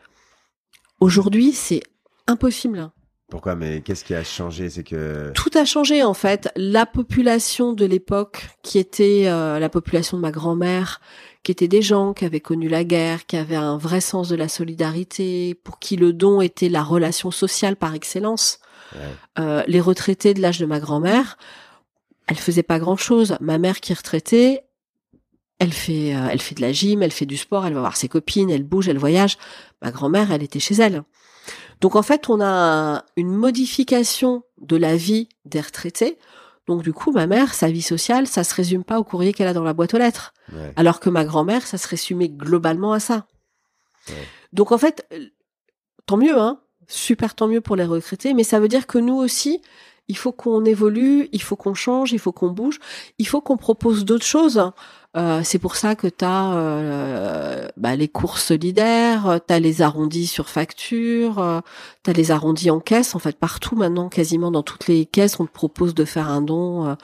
Aujourd'hui, c'est impossible. Pourquoi? Mais qu'est-ce qui a changé? C'est que tout a changé en fait. La population de l'époque, qui était euh, la population de ma grand-mère, qui étaient des gens qui avaient connu la guerre, qui avaient un vrai sens de la solidarité, pour qui le don était la relation sociale par excellence. Euh, les retraités de l'âge de ma grand-mère, elle faisait pas grand-chose. Ma mère qui est retraitée, elle fait, euh, elle fait de la gym, elle fait du sport, elle va voir ses copines, elle bouge, elle voyage. Ma grand-mère, elle était chez elle. Donc en fait, on a une modification de la vie des retraités. Donc du coup, ma mère, sa vie sociale, ça se résume pas au courrier qu'elle a dans la boîte aux lettres. Alors que ma grand-mère, ça se résumait globalement à ça. Donc en fait, tant mieux, hein. Super, tant mieux pour les retraités, mais ça veut dire que nous aussi, il faut qu'on évolue, il faut qu'on change, il faut qu'on bouge, il faut qu'on propose d'autres choses. Euh, c'est pour ça que tu as euh, bah, les courses solidaires, tu as les arrondis sur facture, euh, tu as les arrondis en caisse. En fait, partout maintenant, quasiment dans toutes les caisses, on te propose de faire un don. Euh,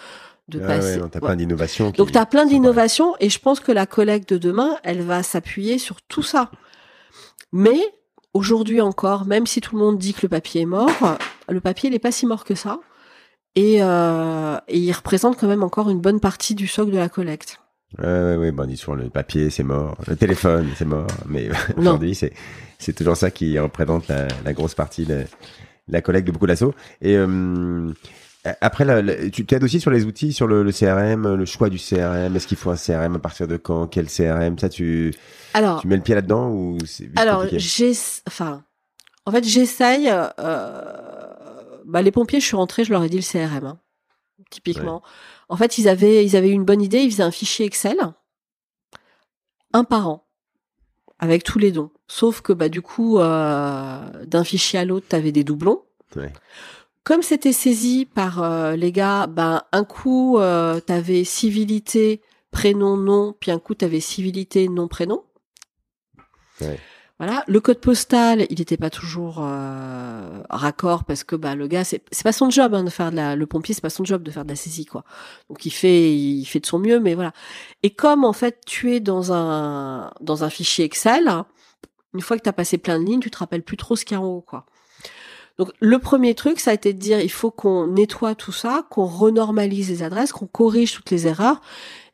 de ah passer. Ouais, plein d'innovations. Donc tu as plein d'innovations et je pense que la collecte de demain, elle va s'appuyer sur tout ça. Mais aujourd'hui encore, même si tout le monde dit que le papier est mort, le papier n'est pas si mort que ça. Et, euh, et il représente quand même encore une bonne partie du socle de la collecte. Ouais, ouais, ouais. Bon, sur le papier, c'est mort. Le téléphone, c'est mort. Mais aujourd'hui, c'est, c'est toujours ça qui représente la, la grosse partie de la collecte de beaucoup d'assauts. Et euh, après, tu t'aides aussi sur les outils, sur le, le, CRM, le choix du CRM. Est-ce qu'il faut un CRM à partir de quand? Quel CRM Ça, tu, alors, tu mets le pied là-dedans ou c'est Alors, j'ai, enfin, en fait, j'essaye. Euh, bah, les pompiers, je suis rentrée, je leur ai dit le CRM, hein, typiquement. En fait, ils avaient, ils avaient une bonne idée. Ils faisaient un fichier Excel, un par an, avec tous les dons. Sauf que, bah, du coup, euh, d'un fichier à l'autre, tu avais des doublons. Ouais. Comme c'était saisi par euh, les gars, ben un coup euh, t'avais civilité prénom nom, puis un coup t'avais civilité nom prénom. Ouais. Voilà, le code postal, il n'était pas toujours euh, raccord parce que bah le gars c'est pas son job hein, de faire de la le pompier, c'est pas son job de faire de la saisie quoi. Donc il fait il fait de son mieux mais voilà. Et comme en fait tu es dans un dans un fichier Excel, une fois que tu as passé plein de lignes, tu te rappelles plus trop ce qu'il y a en haut quoi. Donc le premier truc, ça a été de dire il faut qu'on nettoie tout ça, qu'on renormalise les adresses, qu'on corrige toutes les erreurs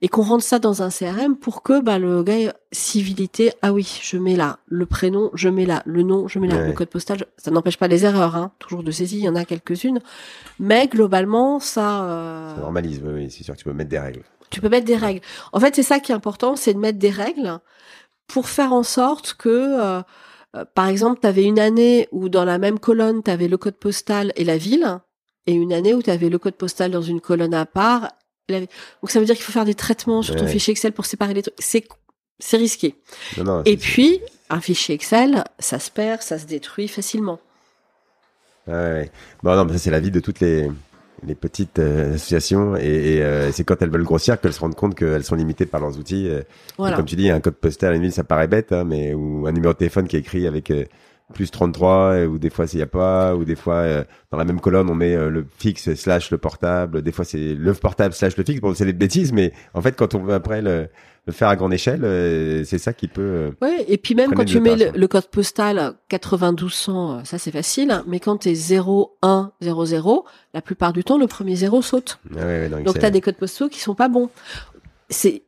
et qu'on rentre ça dans un CRM pour que bah, le gars ait civilité. Ah oui, je mets là le prénom, je mets là le nom, je mets là le code postal. Ça n'empêche pas les erreurs, hein, toujours de saisie, il y en a quelques-unes, mais globalement ça. Euh... Ça normalise, oui, c'est sûr que tu peux mettre des règles. Tu peux mettre des règles. En fait, c'est ça qui est important, c'est de mettre des règles pour faire en sorte que euh, euh, par exemple, tu avais une année où dans la même colonne, tu avais le code postal et la ville, et une année où tu avais le code postal dans une colonne à part. Donc ça veut dire qu'il faut faire des traitements sur ton fichier Excel pour séparer les trucs. C'est c'est risqué. et puis un fichier Excel, ça se perd, ça se détruit facilement. Ouais, Bon non, mais ça c'est la vie de toutes les les petites euh, associations et, euh, c'est quand elles veulent grossir qu'elles se rendent compte qu'elles sont limitées par leurs outils. Euh. Comme tu dis, un code postal à une ville, ça paraît bête, hein, mais ou un numéro de téléphone qui est écrit avec plus 33 ou des fois s'il n'y a pas ou des fois dans la même colonne on met le fixe slash le portable des fois c'est le portable slash le fixe bon c'est des bêtises mais en fait quand on veut après le, le faire à grande échelle, euh, c'est ça qui peut. Euh, ouais, et puis même quand tu mets le, code postal 9200, euh, ça c'est facile, mais quand tu es 0100, la plupart du temps le premier zéro saute. Ah donc tu as des codes postaux qui sont pas bons. C'est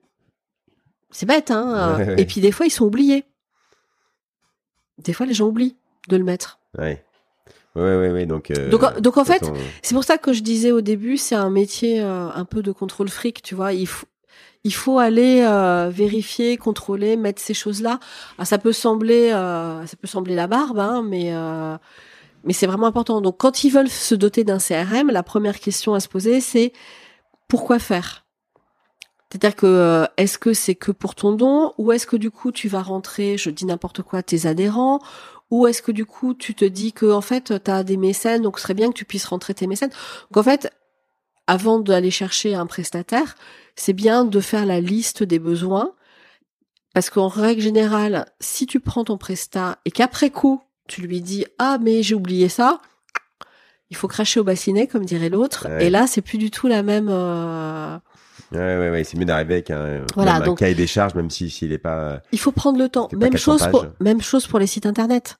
c'est bête hein. et puis des fois ils sont oubliés. Des fois les gens oublient de le mettre. Ouais. Ouais, ouais, ouais. Donc, donc, donc, en fait, c'est pour ça que je disais au début, c'est un métier un peu de contrôle fric, tu vois. Il faut, il faut aller euh, vérifier, contrôler, mettre ces choses-là. Ah, ça peut sembler, euh, ça peut sembler la barbe, hein, mais euh, mais c'est vraiment important. Donc, quand ils veulent se doter d'un CRM, la première question à se poser, c'est pourquoi faire? C'est-à-dire que est-ce que c'est que pour ton don, ou est-ce que du coup tu vas rentrer, je dis n'importe quoi, tes adhérents, ou est-ce que du coup tu te dis que en fait tu as des mécènes, donc ce serait bien que tu puisses rentrer tes mécènes. Donc en fait, avant d'aller chercher un prestataire, c'est bien de faire la liste des besoins. Parce qu'en règle générale, si tu prends ton prestat et qu'après coup, tu lui dis ah mais j'ai oublié ça, il faut cracher au bassinet comme dirait l'autre. Et là, c'est plus du tout la même. Euh... Ouais, ouais, ouais, c'est mieux d'arriver avec un, voilà, donc, cahier des charges, même si s'il est pas. Il faut prendre le temps. Même chose pour, même chose pour les sites internet.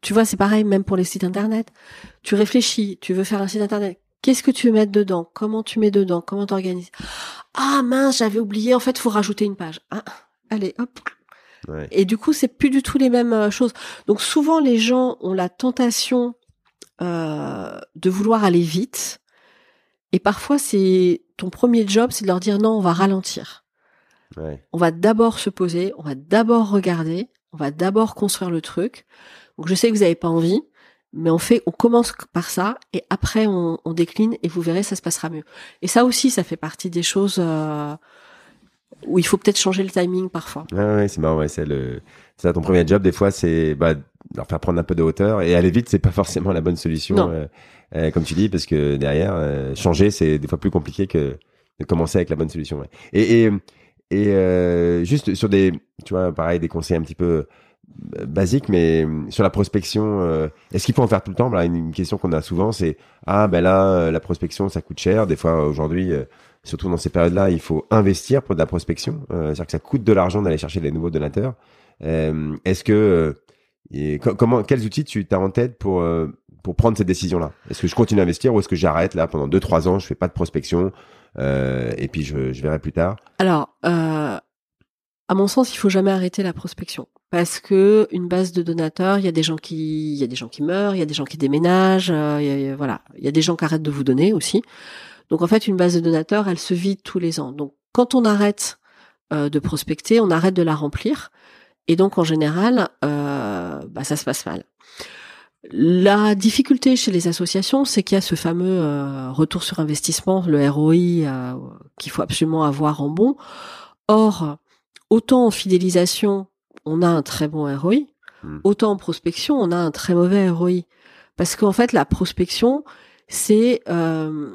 Tu vois, c'est pareil, même pour les sites internet. Tu réfléchis, tu veux faire un site internet. Qu'est-ce que tu veux mettre dedans? Comment tu mets dedans? Comment t'organises? Ah mince, j'avais oublié. En fait, faut rajouter une page. Ah, allez, hop. Et du coup, c'est plus du tout les mêmes euh, choses. Donc souvent, les gens ont la tentation euh, de vouloir aller vite. Et parfois, c'est ton premier job, c'est de leur dire non, on va ralentir. On va d'abord se poser, on va d'abord regarder, on va d'abord construire le truc. Donc je sais que vous n'avez pas envie, mais on fait, on commence par ça et après on, on, décline et vous verrez, ça se passera mieux. Et ça aussi, ça fait partie des choses euh, où il faut peut-être changer le timing parfois. Ah ouais, c'est marrant, ouais, c'est le, c'est ton premier job. Des fois, c'est bah, leur faire prendre un peu de hauteur et aller vite, c'est pas forcément la bonne solution, euh, euh, comme tu dis, parce que derrière, euh, changer, c'est des fois plus compliqué que de commencer avec la bonne solution. Ouais. Et, et, et juste sur des, tu vois, pareil, des conseils un petit peu basique, mais euh, sur la prospection, euh, est-ce qu'il faut en faire tout le temps? Voilà, une, question qu'on a souvent, c'est ah ben là, euh, la prospection, ça coûte cher. Des fois, aujourd'hui, surtout dans ces périodes-là, il faut investir pour de la prospection. C'est-à-dire que ça coûte de l'argent d'aller chercher des nouveaux donateurs. Est-ce que comment quels outils tu as en tête pour pour prendre cette décision-là Est-ce que je continue à investir ou est-ce que j'arrête là pendant 2-3 ans, je fais pas de prospection et puis je, je verrai plus tard Alors, à mon sens, il faut jamais arrêter la prospection parce que une base de donateurs, il y a des gens qui, il y a des gens qui meurent, il y a des gens qui déménagent, euh, voilà, il y a des gens qui arrêtent de vous donner aussi. Donc en fait, une base de donateurs, elle se vide tous les ans. Donc quand on arrête euh, de prospecter, on arrête de la remplir, et donc en général, euh, bah, ça se passe mal. La difficulté chez les associations, c'est qu'il y a ce fameux retour sur investissement, le ROI, qu'il faut absolument avoir en bon. Or, autant en fidélisation, on a un très bon ROI, hmm. autant en prospection, on a un très mauvais ROI. Parce qu'en fait, la prospection, c'est euh,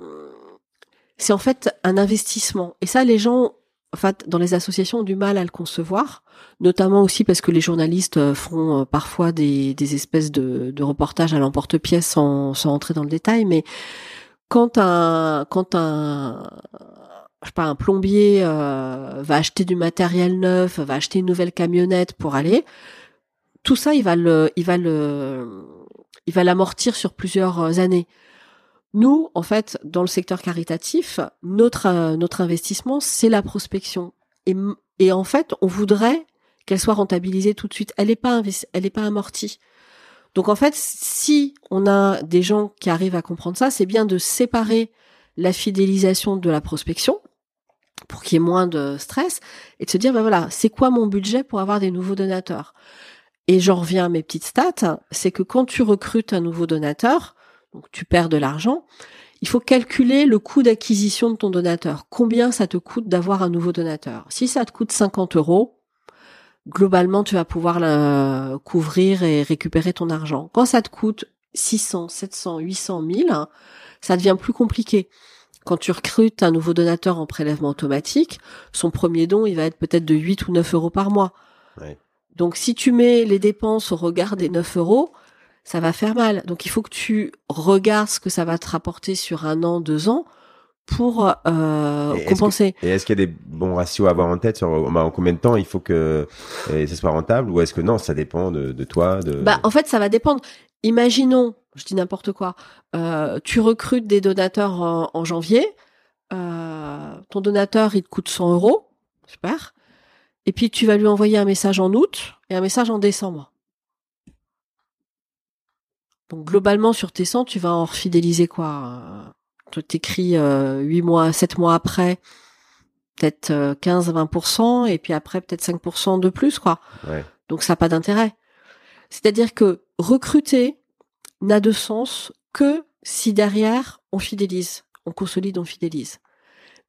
c'est en fait un investissement. Et ça, les gens, en fait, dans les associations, ont du mal à le concevoir, notamment aussi parce que les journalistes euh, font euh, parfois des, espèces de, de reportages à l'emporte-pièce sans, sans entrer dans le détail. Mais quand un quand un je sais pas, un plombier euh, va acheter du matériel neuf, va acheter une nouvelle camionnette pour aller, tout ça, il va le, il va le, il va l'amortir sur plusieurs années. Nous, en fait, dans le secteur caritatif, notre euh, notre investissement, c'est la prospection. Et, et en fait, on voudrait qu'elle soit rentabilisée tout de suite. Elle n'est pas elle est pas amortie. Donc en fait, si on a des gens qui arrivent à comprendre ça, c'est bien de séparer la fidélisation de la prospection pour qu'il y ait moins de stress et de se dire ben voilà c'est quoi mon budget pour avoir des nouveaux donateurs? Et j'en reviens à mes petites stats c'est que quand tu recrutes un nouveau donateur donc tu perds de l'argent. Il faut calculer le coût d'acquisition de ton donateur. Combien ça te coûte d'avoir un nouveau donateur? Si ça te coûte 50 euros globalement tu vas pouvoir la couvrir et récupérer ton argent. Quand ça te coûte 600 700 800 1000 ça devient plus compliqué. Quand tu recrutes un nouveau donateur en prélèvement automatique, son premier don, il va être peut-être de 8 ou 9 euros par mois. Donc si tu mets les dépenses au regard des 9 euros, ça va faire mal. Donc il faut que tu regardes ce que ça va te rapporter sur un an, deux ans pour euh, compenser. et est-ce qu'il y a des bons ratios à avoir en tête sur bah, en combien de temps il faut que ça soit rentable ou est-ce que non, ça dépend de, de toi de... Bah en fait ça va dépendre. Imaginons je dis n'importe quoi, euh, tu recrutes des donateurs en, janvier, euh, ton donateur il te coûte 100 euros, super, et puis tu vas lui envoyer un message en août et un message en décembre. Donc globalement sur tes 100, tu vas en fidéliser quoi Tu t'écris euh, 8 mois, 7 mois après, peut-être 15-20%, et puis après peut-être 5% de plus, quoi. Donc ça n'a pas d'intérêt. C'est-à-dire que recruter n'a de sens que si derrière on fidélise, on consolide, on fidélise.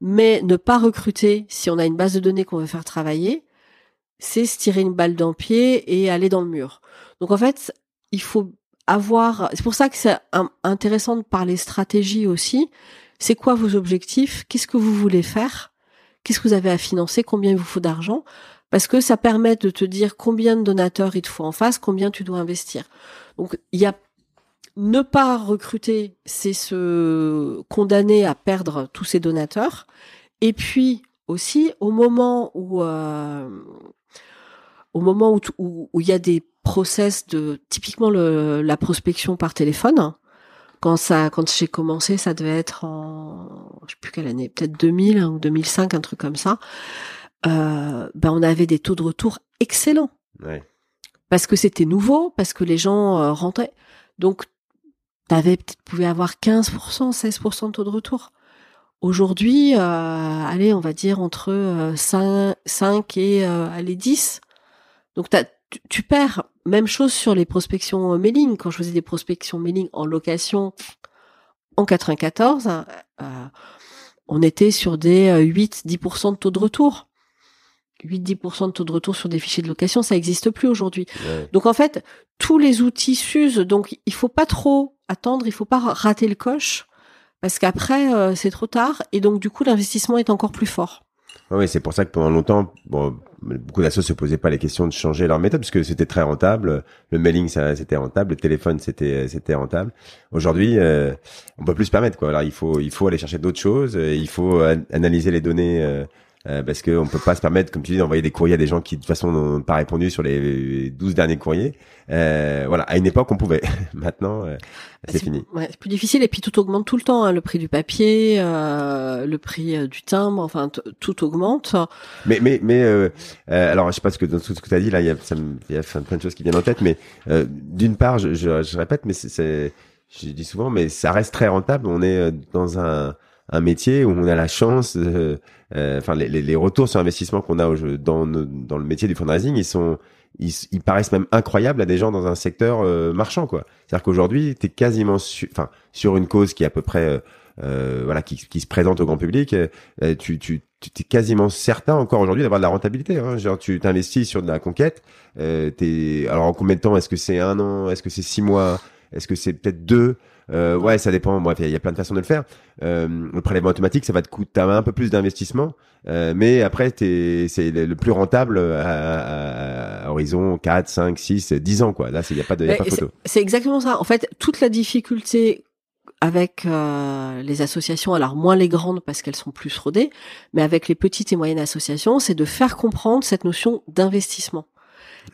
Mais ne pas recruter si on a une base de données qu'on veut faire travailler, c'est se tirer une balle dans le pied et aller dans le mur. Donc en fait, il faut C'est pour ça que c'est intéressant de parler stratégie aussi. C'est quoi vos objectifs? Qu'est-ce que vous voulez faire? Qu'est-ce que vous avez à financer? Combien il vous faut d'argent? Parce que ça permet de te dire combien de donateurs il te faut en face, combien tu dois investir. Donc il y a ne pas recruter, c'est se condamner à perdre tous ses donateurs. Et puis aussi, au moment où euh, au moment où il y a des process de typiquement le, la prospection par téléphone, quand ça quand j'ai commencé, ça devait être en je sais plus quelle année, peut-être 2000 hein, ou 2005, un truc comme ça. Euh, ben on avait des taux de retour excellents. Parce que c'était nouveau, parce que les gens euh, rentraient. Donc t'avais peut-être pouvait avoir 15%, 16% de taux de retour. Aujourd'hui, euh, allez, on va dire entre 5, euh, 5 et euh, allez 10. Donc tu, tu, perds. Même chose sur les prospections mailing. Quand je faisais des prospections mailing en location en 94, euh, on était sur des 8-10% de taux de retour. 8-10% de taux de retour sur des fichiers de location, ça n'existe plus aujourd'hui. Donc en fait, tous les outils s'usent, donc il faut pas trop attendre, il faut pas rater le coche, parce qu'après euh, c'est trop tard, et donc du coup l'investissement est encore plus fort. Oui, c'est pour ça que pendant longtemps, bon, beaucoup d'assos se posaient pas les questions de changer leur méthode parce que c'était très rentable. Le mailing, ça, c'était rentable. Le téléphone, c'était, c'était rentable. Aujourd'hui, euh, on peut plus se permettre, quoi. Alors, il faut, il faut aller chercher d'autres choses. Il faut analyser les données. Euh, euh, parce qu'on peut pas se permettre, comme tu dis, d'envoyer des courriers à des gens qui de toute façon n'ont pas répondu sur les 12 derniers courriers. Euh, voilà, à une époque on pouvait. Maintenant, euh, c'est fini. Ouais, c'est plus difficile et puis tout augmente tout le temps. Hein. Le prix du papier, euh, le prix euh, du timbre, enfin tout augmente. Mais mais mais alors je sais pas ce que dans tout ce que tu as dit là, il y a, ça me, y a plein de choses qui viennent en tête. Mais d'une part, je, je, je, répète, mais c'est, je dis souvent, mais ça reste très rentable. On est dans un un métier où on a la chance, euh, enfin les, les, retours sur investissement qu'on a dans, dans le métier du fundraising, ils sont ils, ils, paraissent même incroyables à des gens dans un secteur euh, marchand quoi. C'est-à-dire qu'aujourd'hui, tu quasiment enfin sur une cause qui est à peu près euh, voilà qui, qui, se présente au grand public, tu tu tu es quasiment certain encore aujourd'hui d'avoir de la rentabilité. Hein. Genre, tu t'investis sur de la conquête. Euh. Alors, en combien de temps? Est-ce que c'est un an? Est-ce que c'est six mois? Est-ce que c'est peut-être deux euh, ouais, ça dépend. Bref, il y, a plein de façons de le faire. Euh, le prélèvement automatique, ça va te coûter un peu plus d'investissement, euh, mais après, c'est le plus rentable à, horizon 4, 5, 6, 10 ans. Quoi. Là, il n'y a pas de y a pas photo. C'est exactement ça. En fait, toute la difficulté avec euh, les associations, alors moins les grandes parce qu'elles sont plus rodées, mais avec les petites et moyennes associations, c'est de faire comprendre cette notion d'investissement.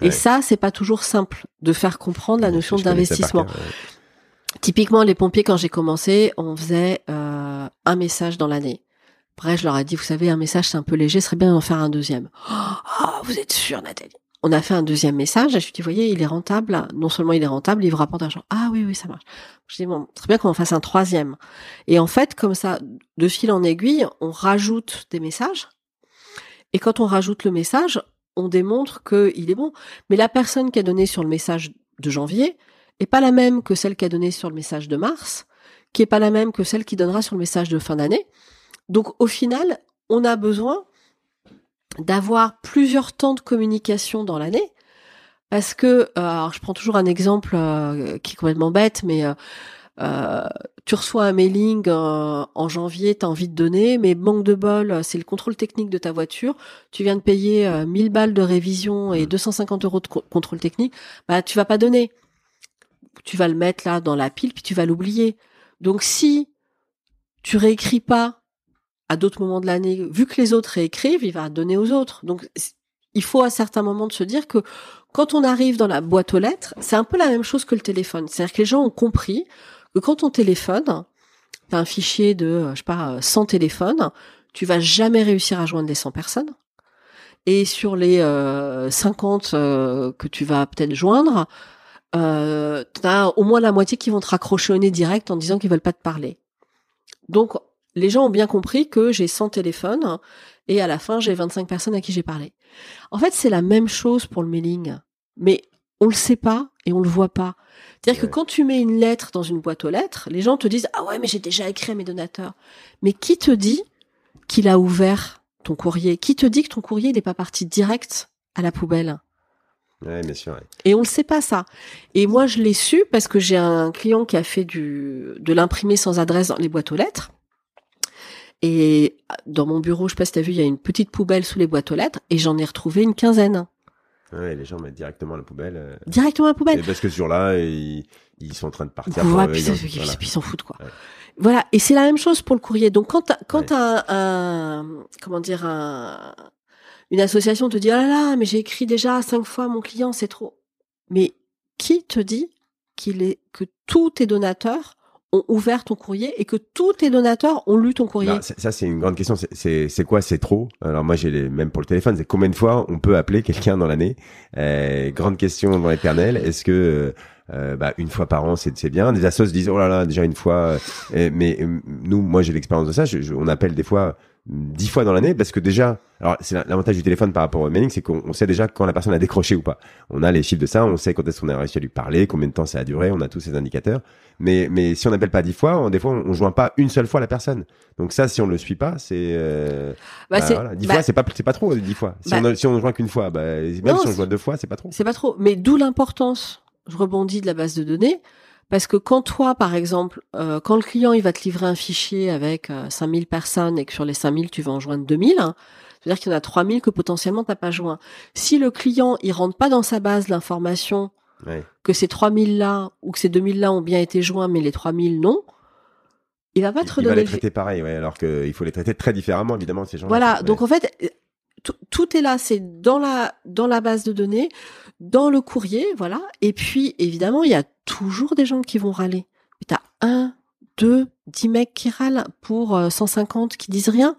Et ça, c'est pas toujours simple de faire comprendre la notion d'investissement. Typiquement, les pompiers, quand j'ai commencé, on faisait euh, un message dans l'année. Après, je leur ai dit, vous savez, un message, c'est un peu léger, ce serait bien d'en faire un deuxième. Oh, vous êtes sûr, Nathalie? On a fait un deuxième message, je me suis dit, voyez, il est rentable. Non seulement il est rentable, il vous rapporte d'argent. Ah oui, oui, ça marche. Je dis, bon, très bien qu'on en fasse un troisième. Et en fait, comme ça, de fil en aiguille, on rajoute des messages. Et quand on rajoute le message, on démontre qu'il est bon. Mais la personne qui a donné sur le message de janvier, est pas la même que celle qui a donné sur le message de mars, qui est pas la même que celle qui donnera sur le message de fin d'année. Donc au final, on a besoin d'avoir plusieurs temps de communication dans l'année parce que euh, alors je prends toujours un exemple euh, qui est complètement bête mais euh, tu reçois un mailing en janvier, tu as envie de donner, mais manque de bol, c'est le contrôle technique de ta voiture. Tu viens de payer 1000 balles de révision et 250 mmh. euros de contrôle technique, bah tu vas pas donner tu vas le mettre là dans la pile, puis tu vas l'oublier. Donc si tu réécris pas à d'autres moments de l'année, vu que les autres réécrivent, il va donner aux autres. Donc il faut à certains moments de se dire que quand on arrive dans la boîte aux lettres, c'est un peu la même chose que le téléphone. C'est-à-dire que les gens ont compris quand on téléphone, tu as un fichier de, je sais pas, 100 téléphones, tu vas jamais réussir à joindre les 100 personnes. Et sur les 50 euh, euh, que tu vas peut-être joindre, euh, t'as au moins la moitié qui vont te raccrocher au nez direct en disant qu'ils veulent pas te parler. Donc, les gens ont bien compris que j'ai 100 téléphones et à la fin, j'ai 25 personnes à qui j'ai parlé. En fait, c'est la même chose pour le mailing. Mais on le sait pas et on le voit pas. C'est-à-dire que quand tu mets une lettre dans une boîte aux lettres, les gens te disent ah ouais mais j'ai déjà écrit à mes donateurs. Mais qui te dit qu'il a ouvert ton courrier? Qui te dit que ton courrier n'est pas parti direct à la poubelle? Ouais, bien sûr. Et on le sait pas ça. Et moi, je l'ai su parce que j'ai un client qui a fait du de l'imprimer sans adresse dans les boîtes aux lettres. Et dans mon bureau, je sais pas si t'as vu, il y a une petite poubelle sous les boîtes aux lettres et j'en ai retrouvé une quinzaine. Ouais, les gens mettent directement la poubelle. Euh. Directement la poubelle. parce que ce jour-là, ils, ils, sont en train de partir. Ouais, puis, ils s'en foutent quoi. Voilà, et c'est la même chose pour le courrier. Donc quand quand un, un, comment dire un une association te dit ah là là, mais j'ai écrit déjà cinq fois mon client, c'est trop. Mais qui te dit qu'il est que tous tes donateurs ont ouvert ton courrier et que tous tes donateurs ont lu ton courrier Ça, c'est une grande question. C'est quoi? C'est trop? Alors moi, j'ai les, même pour le téléphone, c'est combien de fois on peut appeler quelqu'un dans l'année? Euh, Grande question dans l'éternel. Est-ce que euh, bah, une fois par an, c'est bien? Des assos disent oh là là, déjà une fois. Euh, mais euh, nous, moi, j'ai l'expérience de ça. on appelle des fois dix fois dans l'année parce que déjà, alors c'est l'avantage du téléphone par rapport au mailing, c'est qu'on sait déjà quand la personne a décroché ou pas. On a les chiffres de ça, on sait quand est-ce qu'on a réussi à lui parler, combien de temps ça a duré, on a tous ces indicateurs. Mais mais si on n'appelle pas dix fois, on, des fois on, joint pas une seule fois la personne. Donc ça, si on le suit pas, c'est euh, bah, bah voilà. dix fois, bah c'est pas c'est pas trop dix fois. Si on si on joint qu'une fois, bah, même si on joint deux fois, c'est pas trop. C'est pas trop. Mais d'où l'importance. Je rebondis de la base de données parce que quand toi, par exemple, euh, quand le client il va te livrer un fichier avec 5000 euh, personnes et que sur les 5000 tu vas en joindre 2000, hein, C'est-à-dire qu'il y en a 3000 que potentiellement t'as pas joint. Si le client, il rentre pas dans sa base l'information que ces 3000 là ou que ces 2000 là ont bien été joints, mais les 3000 non, il va pas te redonner. Il va les traiter pareil, ouais, alors qu'il faut les traiter très différemment, évidemment, ces gens. Voilà. Donc en fait, tout est là, c'est dans la dans la base de données, dans le courrier, voilà. Et puis évidemment, il y a toujours des gens qui vont râler. Mais t'as un, deux, dix mecs qui râlent pour 150 euh, qui disent rien.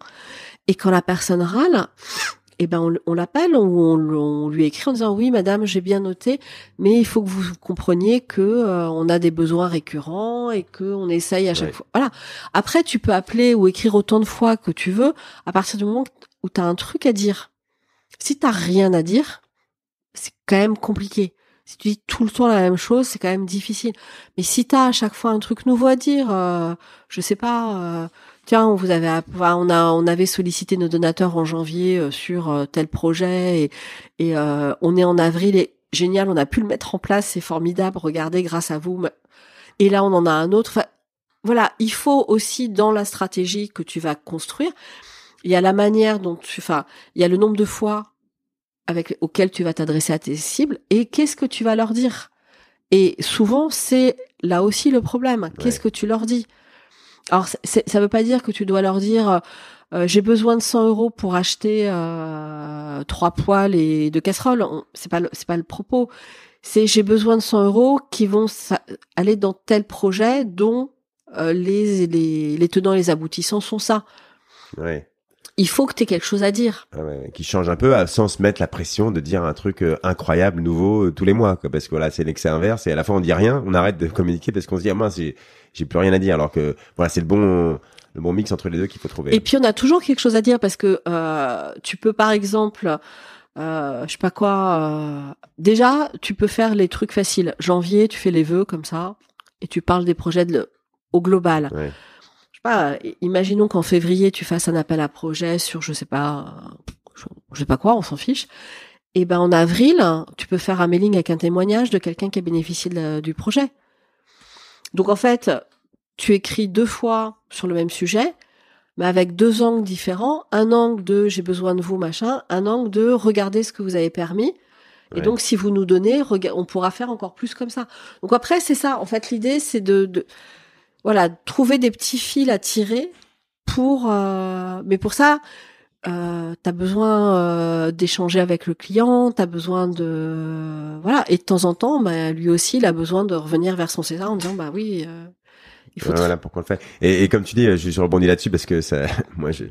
Et quand la personne râle, eh ben on, l'appelle ou on, lui écrit en disant oui madame j'ai bien noté mais il faut que vous compreniez que euh, on a des besoins récurrents et que on essaye à chaque fois voilà après tu peux appeler ou écrire autant de fois que tu veux à partir du moment où un truc à dire si t'as rien à dire c'est quand même compliqué si tu dis tout le temps la même chose c'est quand même difficile mais si t'as à chaque fois un truc nouveau à dire euh, je sais pas euh, tiens, on vous avait, on a, on avait sollicité nos donateurs en janvier euh, sur euh, tel projet et, et euh, on est en avril et génial, on a pu le mettre en place, c'est formidable, regardez, grâce à vous. Et là, on en a un autre. voilà, il faut aussi dans la stratégie que tu vas construire, il y a la manière dont tu, enfin, il y a le nombre de fois avec auquel tu vas t'adresser à tes cibles et qu'est-ce que tu vas leur dire. Et souvent, c'est là aussi le problème. Qu'est-ce que tu leur dis? Alors, ça veut pas dire que tu dois leur dire euh, euh, j'ai besoin de 100 euros pour acheter euh, trois poêles et deux casseroles. C'est pas c'est pas le propos. C'est j'ai besoin de 100 euros qui vont aller dans tel projet dont les, les les tenants et les aboutissants sont ça. Ouais. Il faut que tu aies quelque chose à dire. Ah ouais, qui change un peu sans se mettre la pression de dire un truc incroyable, nouveau tous les mois. Quoi, parce que voilà, c'est l'excès inverse et à la fois on dit rien, on arrête de communiquer parce qu'on se dit ah mince, j'ai plus rien à dire. Alors que voilà, c'est le bon le bon mix entre les deux qu'il faut trouver. Et puis on a toujours quelque chose à dire parce que euh, tu peux par exemple, euh, je sais pas quoi, euh, déjà tu peux faire les trucs faciles. Janvier, tu fais les vœux comme ça et tu parles des projets de, au global. Ouais. Pas, imaginons qu'en février tu fasses un appel à projet sur je sais pas, je sais pas quoi, on s'en fiche. Et ben en avril, tu peux faire un mailing avec un témoignage de quelqu'un qui a bénéficié du projet. Donc en fait, tu écris deux fois sur le même sujet, mais avec deux angles différents. Un angle de j'ai besoin de vous, machin. Un angle de regardez ce que vous avez permis. Et donc, si vous nous donnez, on pourra faire encore plus comme ça. Donc après, c'est ça. En fait, l'idée, c'est de, voilà, trouver des petits fils à tirer pour. Euh, mais pour ça, euh, t'as besoin euh, d'échanger avec le client, t'as besoin de voilà et de temps en temps, bah, lui aussi, il a besoin de revenir vers son César en disant bah oui, euh, il faut. Voilà pourquoi le faire. Et, et, comme tu dis, je, je rebondis là-dessus parce que ça, moi, je,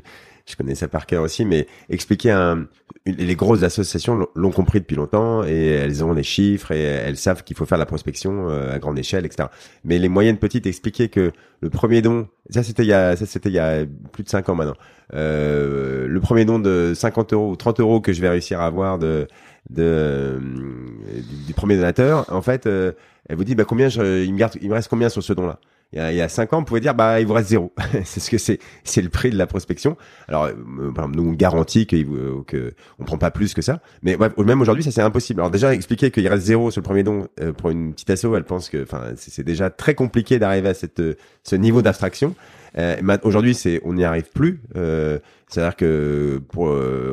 je connais ça par cœur aussi, mais expliquer un, les grosses associations l'ont compris depuis longtemps et elles ont des chiffres et elles savent qu'il faut faire la prospection euh, à grande échelle, etc. Mais les moyennes petites, expliquer que le premier don, ça c'était il y a, ça c'était il y a plus de 5 ans maintenant, euh, le premier don de 50 euros ou 30 euros que je vais réussir à avoir de, de euh, du, premier donateur, en fait, euh, elle vous dit bah combien je, il me garde, il me reste combien sur ce don-là? Il y, a, il y a cinq ans, on pouvait dire bah il vous reste zéro. c'est ce que c'est, c'est le prix de la prospection. Alors euh, nous on garantit euh, que on prend pas plus que ça, mais même aujourd'hui ça c'est impossible. Alors déjà expliquer qu'il reste zéro sur le premier don euh, pour une petite asso, elle pense que enfin c'est déjà très compliqué d'arriver à cette ce niveau d'abstraction. Euh, aujourd'hui c'est on n'y arrive plus. C'est-à-dire que pour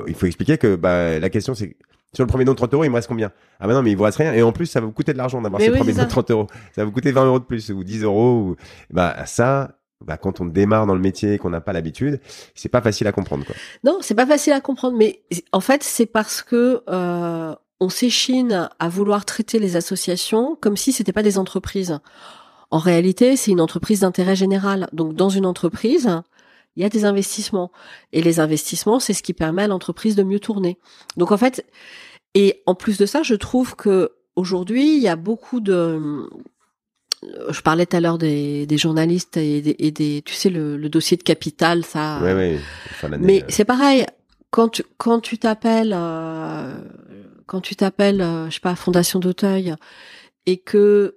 il faut expliquer que bah la question c'est sur le premier don de 30 euros, il me reste combien? Ah bah non, mais il vous reste rien. Et en plus, ça va vous coûter de l'argent d'avoir ce premier don de 30 euros. Ça va vous coûter 20 euros de plus ou 10 euros. Ou... Bah ça, bah, quand on démarre dans le métier et qu'on n'a pas l'habitude, c'est pas facile à comprendre. Quoi. Non, c'est pas facile à comprendre. Mais en fait, c'est parce que euh, on s'échine à vouloir traiter les associations comme si c'était pas des entreprises. En réalité, c'est une entreprise d'intérêt général. Donc, dans une entreprise, il y a des investissements. Et les investissements, c'est ce qui permet à l'entreprise de mieux tourner. Donc en fait, et en plus de ça, je trouve que aujourd'hui, il y a beaucoup de je parlais tout à l'heure des, des, journalistes et des, tu sais le, le, dossier de capital ça oui, oui. mais euh. c'est pareil quand tu quand tu t'appelles euh, quand tu t'appelles euh, je sais pas fondation d'Auteuil et que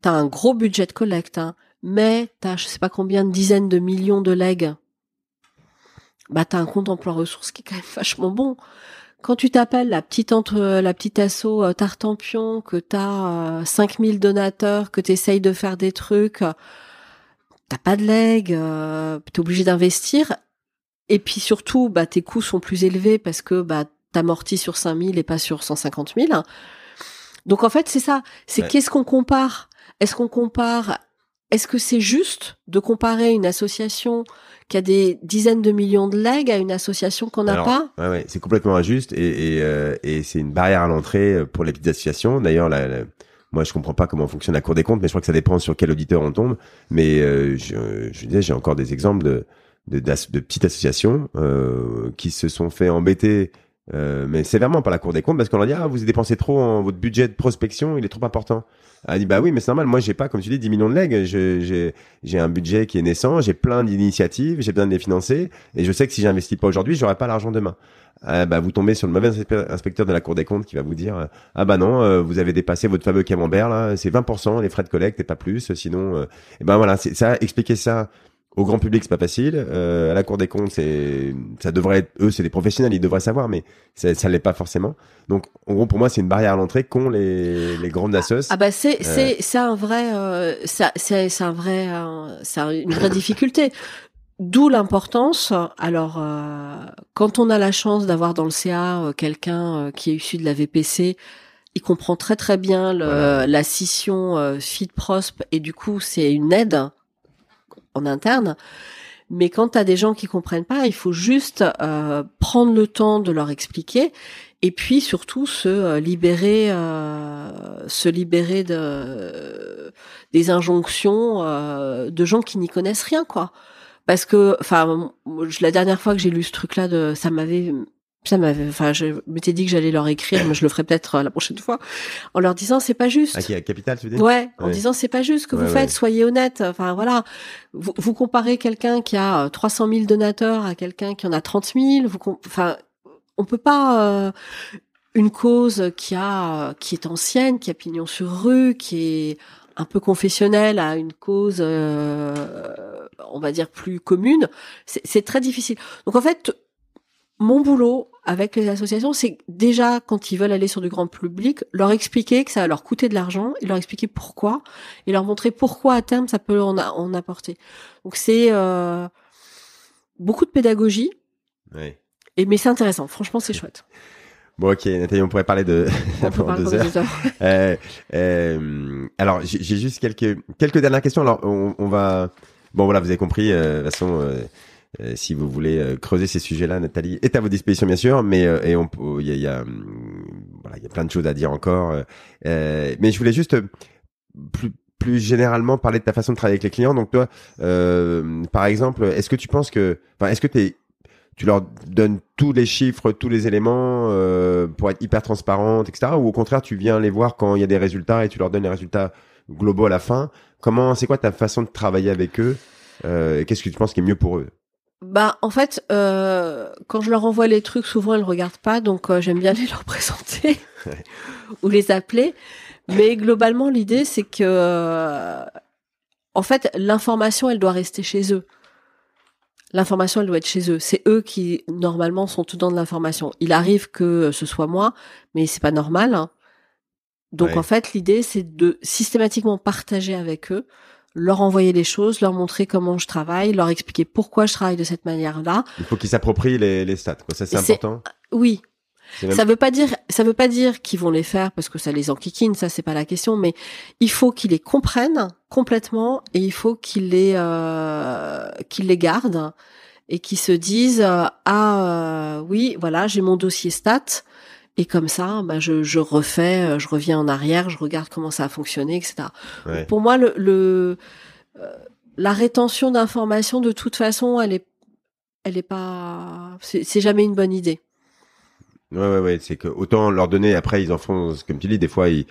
tu as un gros budget de collecte hein, mais tu as je sais pas combien de dizaines de millions de legs bah t'as un compte emploi ressources qui est quand même vachement bon. Quand tu t'appelles la petite entre la petite asso euh, Tartampion, que t'as euh, 5000 donateurs, que t'essayes de faire des trucs, t'as pas de leg, euh, t'es obligé d'investir. et puis surtout, bah, tes coûts sont plus élevés parce que bah, t'amortis sur 5000 et pas sur 150 000. Donc en fait, c'est ça. C'est qu'est-ce qu'on compare? Est-ce qu'on compare Est-ce que c'est juste de comparer une association qui a des dizaines de millions de legs à une association qu'on n'a pas? ouais, ouais, c'est complètement injuste et, et, euh, et c'est une barrière à l'entrée euh, pour les petites associations. D'ailleurs, la, moi, je comprends pas comment fonctionne la Cour des comptes, mais je crois que ça dépend sur quel auditeur on tombe. Mais euh, je, je disais, j'ai encore des exemples de de, de, petites associations euh, qui se sont fait embêter euh, mais sévèrement par la Cour des comptes parce qu'on leur dit ah vous dépensez trop en votre budget de prospection il est trop important. Elle dit bah oui mais c'est normal moi j'ai pas comme tu dis 10 millions de legs. J'ai j'ai un budget qui est naissant j'ai plein d'initiatives j'ai besoin de les financer et je sais que si j'investis pas aujourd'hui j'aurai pas l'argent demain. Euh, bah vous tombez sur le mauvais inspecteur de la Cour des comptes qui va vous dire ah bah non euh, vous avez dépassé votre fameux camembert là c'est 20% les frais de collecte et pas plus sinon et ben voilà c'est ça expliquer ça au grand public, c'est pas facile. Euh, à la Cour des comptes, c'est, ça devrait être, eux, c'est des professionnels, ils devraient savoir, mais ça, ça l'est pas forcément. Donc, en gros, pour moi, c'est une barrière à l'entrée qu'ont les, les grandes assos. Ah bah c'est, euh. c'est, c'est un vrai, euh, c'est, c'est un vrai, c'est une vraie difficulté. D'où l'importance. Alors, euh, quand on a la chance d'avoir dans le CA euh, quelqu'un qui est issu de la VPC, il comprend très très bien le, la scission euh, feed prosp et du coup c'est une aide en interne. Mais quand tu as des gens qui comprennent pas, il faut juste euh, prendre le temps de leur expliquer et puis surtout se euh, libérer, euh, se libérer de des injonctions de gens qui n'y connaissent rien, quoi. Parce que, enfin, la dernière fois que j'ai lu ce truc-là, de, ça m'avait ça m'avait, enfin, je m'étais dit que j'allais leur écrire, mais je le ferai peut-être euh, la prochaine fois, en leur disant c'est pas juste. Qui? Capital, tu dis Ouais, en disant c'est pas juste ce que vous faites, soyez honnête. Enfin voilà, vous, vous comparez quelqu'un qui a 300 euh, 000 donateurs à quelqu'un qui en a 30 000. Vous, enfin, on peut pas euh, une cause qui a, qui est ancienne, qui a pignon sur rue, qui est un peu confessionnelle à une cause, on va dire plus commune. C'est très difficile. Donc en fait mon boulot avec les associations, c'est déjà quand ils veulent aller sur du grand public, leur expliquer que ça va leur coûter de l'argent, et leur expliquer pourquoi, et leur montrer pourquoi à terme ça peut en, apporter. Donc c'est euh, beaucoup de pédagogie. Oui. Et mais c'est intéressant. Franchement, c'est chouette. Bon, ok, Nathalie, on pourrait parler de pendant deux heures. euh, euh, alors, j'ai juste quelques quelques dernières questions. Alors, on, on va bon voilà, vous avez compris. Euh, de toute façon, euh, euh, si vous voulez euh, creuser ces sujets-là, Nathalie est à votre disposition bien sûr, mais euh, et on il y a, y a hum, voilà il y a plein de choses à dire encore. mais je voulais juste plus plus généralement parler de ta façon de travailler avec les clients. Donc toi, par exemple, est-ce que tu penses que, enfin, est-ce que t'es tu leur donnes tous les chiffres, tous les éléments pour être hyper transparente, etc. Ou au contraire, tu viens les voir quand il y a des résultats et tu leur donnes les résultats globaux à la fin? Comment, c'est quoi ta façon de travailler avec eux Qu'est-ce que tu penses qui est mieux pour eux? Bah en fait, euh, quand je leur envoie les trucs, souvent elles regardent pas, donc euh, j'aime bien les leur présenter ou les appeler. Mais globalement, l'idée c'est que, euh, en fait, l'information elle doit rester chez eux. L'information elle doit être chez eux. C'est eux qui normalement sont tout dans de l'information. Il arrive que ce soit moi, mais c'est pas normal. Hein. Donc en fait, l'idée c'est de systématiquement partager avec eux leur envoyer les choses, leur montrer comment je travaille, leur expliquer pourquoi je travaille de cette manière-là. Il faut qu'ils s'approprient les, les stats, quoi. Ça, c'est important. Oui. Ça veut pas dire, ça veut pas dire qu'ils vont les faire parce que ça les enquiquine, ça c'est pas la question, mais il faut qu'ils les comprennent complètement et il faut qu'ils les, euh, qu'ils les gardent et qu'ils se disent euh, ah euh, oui voilà j'ai mon dossier stats et comme ça, bah, je, je refais, euh, je reviens en arrière, je regarde comment ça a fonctionné, etc. Pour moi, le, le euh, la rétention d'informations, de toute façon, elle est, elle est pas, c'est jamais une bonne idée. Ouais, ouais, ouais. C'est que autant leur donner, après, ils en font, comme tu dis, des fois, ils,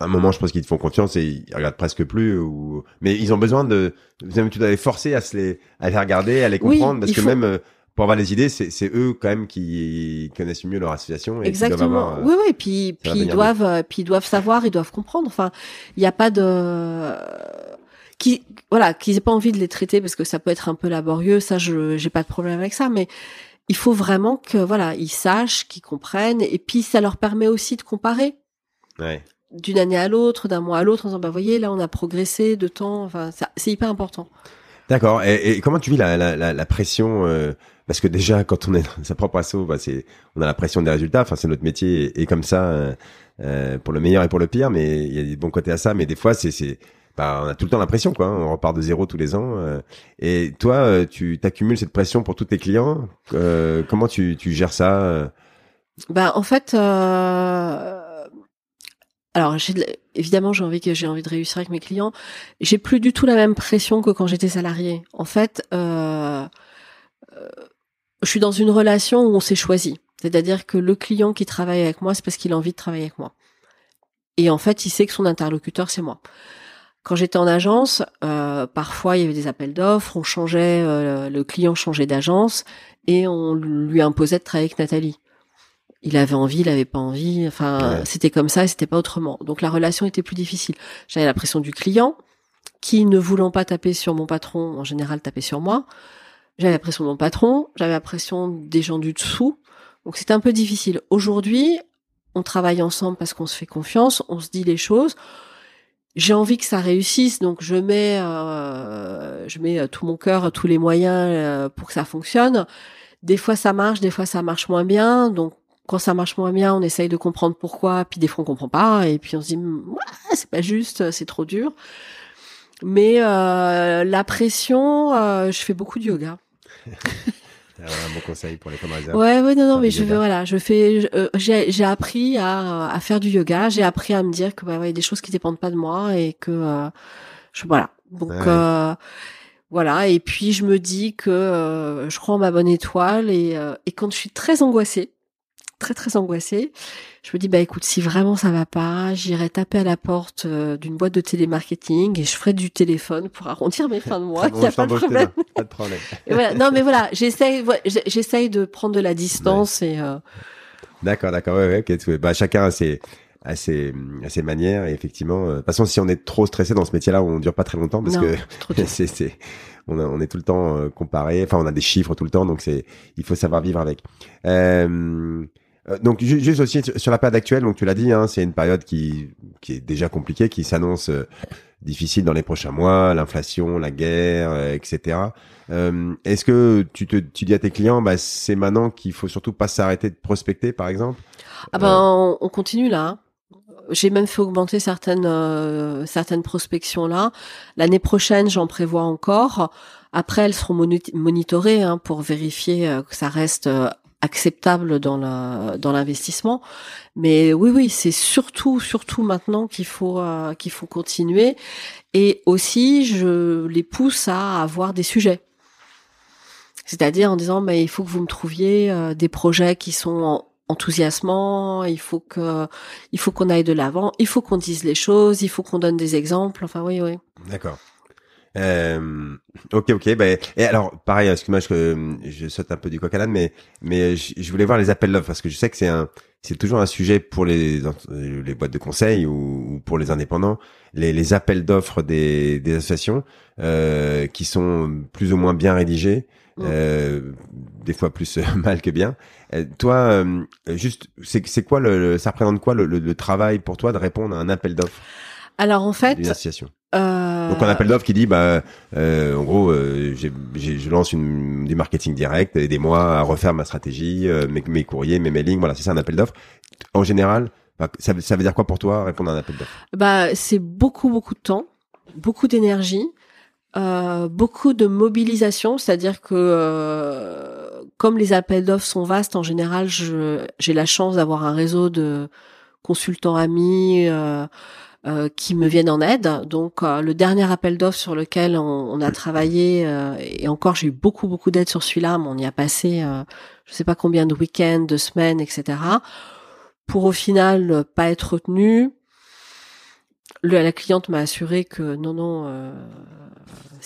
à un moment, je pense qu'ils te font confiance et ils regardent presque plus. Ou... Mais ils ont besoin de, tu dois les forcer à se les, à les regarder, à les comprendre, parce que même euh, pour avoir les idées, c'est eux quand même qui connaissent mieux leur association. Et Exactement. Avoir, oui, oui. Puis, puis ils doivent, euh, puis ils doivent savoir, ils doivent comprendre. Enfin, il n'y a pas de qui, voilà, qu'ils aient pas envie de les traiter parce que ça peut être un peu laborieux. Ça, je, j'ai pas de problème avec ça, mais il faut vraiment que, voilà, ils sachent, qu'ils comprennent, et puis ça leur permet aussi de comparer. Ouais. D'une année à l'autre, d'un mois à l'autre, en disant, bah, voyez, là, on a progressé de temps. Enfin, c'est hyper important. D'accord. Et, comment tu vis la, la, la, pression euh, Parce que déjà, quand on est dans sa propre asso, bah, c'est on a la pression des résultats. Enfin, c'est notre métier et, comme ça, euh, euh, pour le meilleur et pour le pire. Mais il y a des bons côtés à ça. Mais des fois, c'est c'est bah, on a tout le temps la pression, quoi. Hein. On repart de zéro tous les ans. et toi, tu t'accumules cette pression pour tous tes clients. comment tu, tu gères ça Bah, en fait. Alors, évidemment, j'ai envie que j'ai envie de réussir avec mes clients. J'ai plus du tout la même pression que quand j'étais salarié. En fait, euh, euh, je suis dans une relation où on s'est choisi. C'est-à-dire que le client qui travaille avec moi, c'est parce qu'il a envie de travailler avec moi. Et en fait, il sait que son interlocuteur, c'est moi. Quand j'étais en agence, euh, parfois il y avait des appels d'offres, on changeait, le client changeait d'agence et on lui imposait de travailler avec Nathalie il avait envie, il avait pas envie. Enfin, c'était comme ça et c'était pas autrement. Donc la relation était plus difficile. J'avais la pression du client qui, ne voulant pas taper sur mon patron, en général tapait sur moi. J'avais la pression de mon patron, j'avais la pression des gens du dessous. Donc c'était un peu difficile. Aujourd'hui, on travaille ensemble parce qu'on se fait confiance, on se dit les choses. J'ai envie que ça réussisse, donc je mets, euh, je mets tout mon cœur, tous les moyens euh, pour que ça fonctionne. Des fois ça marche, des fois ça marche moins bien, donc quand ça marche moins bien, on essaye de comprendre pourquoi, puis des fois on comprend pas, et puis on se dit c'est pas juste, c'est trop dur. Mais euh, la pression, euh, je fais beaucoup de yoga. un bon conseil pour les commerçants. Ouais, ouais, non, non, mais je veux, voilà, je fais, euh, j'ai, j'ai appris à, à faire du yoga, j'ai appris à me dire que bah, ouais, y a des choses qui dépendent pas de moi et que euh, je, voilà. Donc euh, voilà, et puis je me dis que je crois en ma bonne étoile et, et quand je suis très angoissée, très très angoissée. Je me dis bah écoute, si vraiment ça va pas, j'irai taper à la porte euh, d'une boîte de télémarketing et je ferai du téléphone pour arrondir mes fins de mois. Il a pas de problème. Pas de problème. Non mais voilà, j'essaye, j'essaye de prendre de la distance et. Euh... D'accord, d'accord, ouais, ouais, Bah chacun a ses à ses, à ses manières et effectivement euh, de toute façon si on est trop stressé dans ce métier là on dure pas très longtemps parce que c'est c'est on, on est tout le temps euh, comparé enfin on a des chiffres tout le temps donc c'est il faut savoir vivre avec euh, euh, donc juste aussi sur la période actuelle, donc tu l'as dit, hein, c'est une période qui, qui est déjà compliquée, qui s'annonce euh, difficile dans les prochains mois, l'inflation, la guerre, euh, etc. Est-ce que tu te tu dis à tes clients, bah, c'est maintenant qu'il faut surtout pas s'arrêter de prospecter, par exemple? Ah ben on, continue là. Hein. J'ai même fait augmenter certaines certaines prospections là. L'année prochaine, j'en prévois encore. Après, elles seront monitorées hein, pour vérifier que ça reste acceptable dans la dans l'investissement. Mais oui oui c'est surtout surtout maintenant qu'il faut euh, qu'il faut continuer. Et aussi je les pousse à avoir des sujets. C'est-à-dire en disant mais il faut que vous me trouviez euh, des projets qui sont enthousiasmants il faut que il faut qu'on aille de l'avant il faut qu'on dise les choses il faut qu'on donne des exemples. Enfin oui oui. D'accord euh, ok, ok. Ben, et alors, pareil, excuse-moi, je, je saute un peu du coq à l'âne, mais mais je, voulais voir les appels d'offres parce que je sais que c'est un, c'est toujours un sujet pour les les boîtes de conseil ou, pour les indépendants, les, les appels d'offres des, des associations euh, qui sont plus ou moins bien rédigés, mmh. euh, des fois plus mal que bien. Euh, toi, euh, juste, c'est c'est quoi le, ça représente quoi le, le, travail pour toi de répondre à un appel d'offres Alors en fait, association? Euh donc un appel d'offres qui dit bah euh, en gros euh, je lance une, du marketing direct, aidez-moi à refaire ma stratégie, euh, mes, mes courriers, mes mailings, voilà c'est ça un appel d'offres. En général, bah, ça, ça veut dire quoi pour toi répondre à un appel d'offres? Bah c'est beaucoup beaucoup de temps, beaucoup d'énergie. Euh, beaucoup de mobilisation, c'est-à-dire que euh, comme les appels d'offres sont vastes, en général, j'ai la chance d'avoir un réseau de consultants amis, euh, qui me viennent en aide. Donc euh, le dernier appel d'offres sur lequel on, a travaillé euh, et encore j'ai eu beaucoup beaucoup d'aide sur celui-là, mais on y a passé je sais pas combien de week-ends, de semaines, etc. Pour au final pas être retenu. la cliente m'a assuré que non non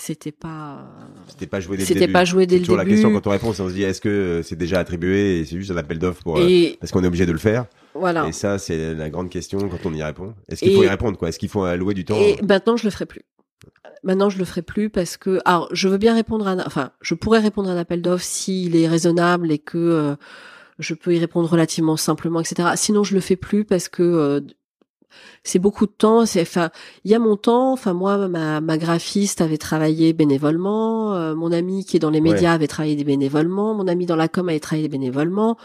c'était pas c'était pas joué dès c'était pas joué dès le début. la question quand on répond, on se dit est-ce que c'est déjà attribué et c'est juste un appel d'offres pour parce qu'on est obligé de le faire. Voilà. Et ça, c'est la grande question quand on y répond. Est-ce qu'il faut y répondre, quoi? Est-ce qu'il faut allouer du temps Et? maintenant, je le ferai plus. Maintenant, je le ferai plus parce que, alors, je veux bien répondre à, enfin, je pourrais répondre à un appel d'offres s'il est raisonnable et que euh, je peux y répondre relativement simplement, etc. Sinon, je le fais plus parce que euh, c'est beaucoup de temps. C'est, enfin, il y a mon temps. Enfin, moi, ma, ma graphiste avait travaillé bénévolement. Euh, mon ami qui est dans les médias avait travaillé bénévolement. Mon ami dans la com avait travaillé bénévolement.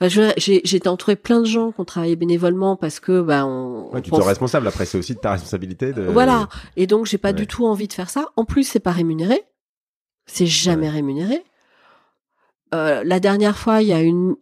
Enfin, j'ai, été entourée plein de gens qui ont travaillé bénévolement parce que, ben, on. Ouais, tu te responsable. Après, c'est aussi de ta responsabilité. De... Voilà. Et donc, j'ai pas du tout envie de faire ça. En plus, c'est pas rémunéré. C'est jamais rémunéré. Euh, la dernière fois, il y a une,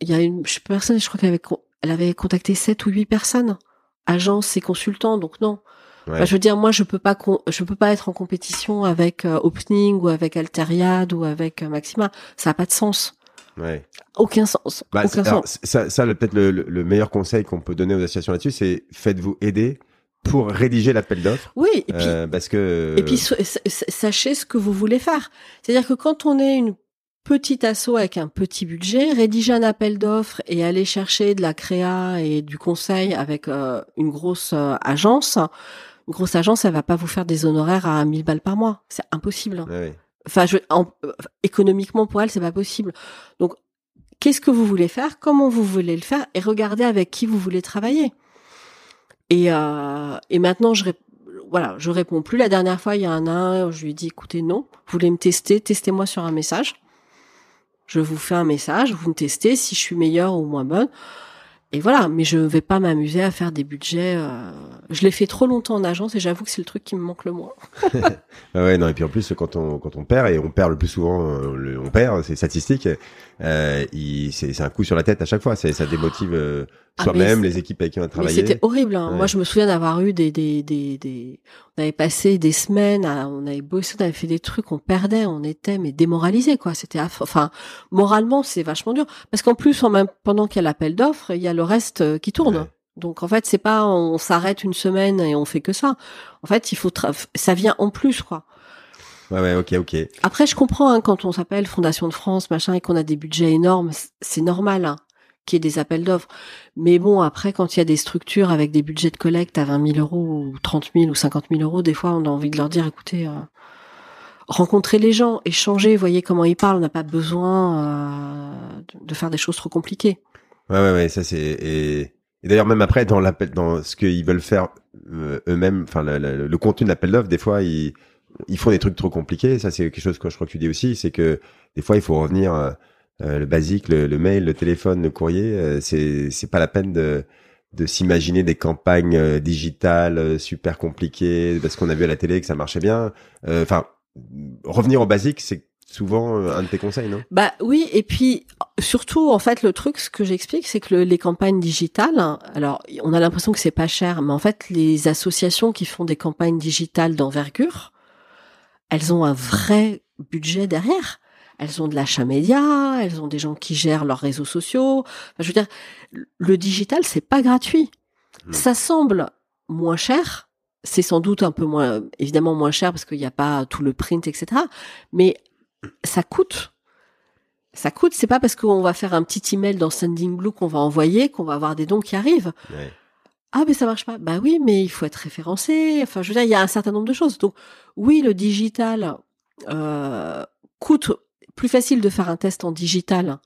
il y a une personne, je crois qu'elle avait, elle avait contacté sept ou huit personnes, agences et consultants, donc non. je veux dire, moi, je peux pas, je peux pas être en compétition avec euh, Opening ou avec Alteriad ou avec euh, Maxima. Ça a pas de sens. Ouais. Aucun sens. Bah, aucun sens. Ça, ça peut-être le, le, meilleur conseil qu'on peut donner aux associations là-dessus, c'est faites-vous aider pour rédiger l'appel d'offres. Oui, et puis euh, parce que et puis sachez ce que vous voulez faire. C'est-à-dire que quand on est une petit assaut avec un petit budget, rédiger un appel d'offres et aller chercher de la créa et du conseil avec euh, une grosse euh, agence, une grosse agence, elle va pas vous faire des honoraires à 1000 balles par mois. C'est impossible. Enfin, je, euh, économiquement pour elle, c'est pas possible. Donc, qu'est-ce que vous voulez faire Comment vous voulez le faire Et regardez avec qui vous voulez travailler. Et, et maintenant, je, voilà, je réponds plus. La dernière fois, il y a un je lui ai dit, écoutez, non, vous voulez me tester, testez-moi sur un message je vous fais un message, vous me testez si je suis meilleure ou moins bonne. Et voilà, mais je ne vais pas m'amuser à faire des budgets. Euh... Je l'ai fait trop longtemps en agence et j'avoue que c'est le truc qui me manque le moins. ah ouais, non, et puis en plus, quand on, quand on perd, et on perd le plus souvent, euh, le, on perd, c'est statistique, euh, c'est un coup sur la tête à chaque fois, ça démotive ah, soi-même, les équipes avec qui on a travaillé. C'était horrible. Hein. Moi, je me souviens d'avoir eu des, des, des, des, on avait passé des semaines, à, on avait bossé, on avait fait des trucs, on perdait, on était mais démoralisé quoi. C'était, enfin, moralement, c'est vachement dur parce qu'en plus, en même pendant qu'il y a l'appel d'offres, il y a le reste euh, qui tourne. Donc en fait, c'est pas on s'arrête une semaine et on fait que ça. En fait, il faut ça vient en plus quoi. Ouais, ouais, ok, ok. Après, je comprends hein, quand on s'appelle Fondation de France, machin, et qu'on a des budgets énormes, c'est normal. Hein qu'il y ait des appels d'offres. Mais bon, après, quand il y a des structures avec des budgets de collecte à 20 000 euros ou 30 000 ou 50 000 euros, des fois, on a envie de leur dire, écoutez, euh, rencontrez les gens, échangez, voyez comment ils parlent. On n'a pas besoin euh, de faire des choses trop compliquées. Ouais, ouais, ouais, ça c'est et, d'ailleurs même après dans dans ce qu'ils veulent faire euh, eux-mêmes, enfin le, le, contenu de l'appel d'offres, des fois ils ils font des trucs trop compliqués. Ça c'est quelque chose que je crois que tu dis aussi, c'est que des fois il faut revenir le basique, le, mail, le téléphone, le courrier, euh, c'est c'est pas la peine de de s'imaginer des campagnes euh, digitales super compliquées parce qu'on a vu à la télé que ça marchait bien. Enfin, revenir au basique, c'est souvent un de tes conseils, non? Bah oui, et puis surtout en fait le truc, ce que j'explique, c'est que les campagnes digitales, alors on a l'impression que c'est pas cher, mais en fait les associations qui font des campagnes digitales d'envergure, elles ont un vrai budget derrière elles ont de l'achat média, elles ont des gens qui gèrent leurs réseaux sociaux. je veux dire, le digital, c'est pas gratuit. Ça semble moins cher. C'est sans doute un peu moins, évidemment moins cher parce qu'il n'y a pas tout le print, etc. Mais ça coûte. Ça coûte. C'est pas parce qu'on va faire un petit email dans Sending Blue qu'on va envoyer qu'on va avoir des dons qui arrivent. Ah mais ça marche pas. Bah oui, mais il faut être référencé. Enfin, je veux dire, il y a un certain nombre de choses. Donc oui, le digital euh, coûte plus facile de faire un test en digital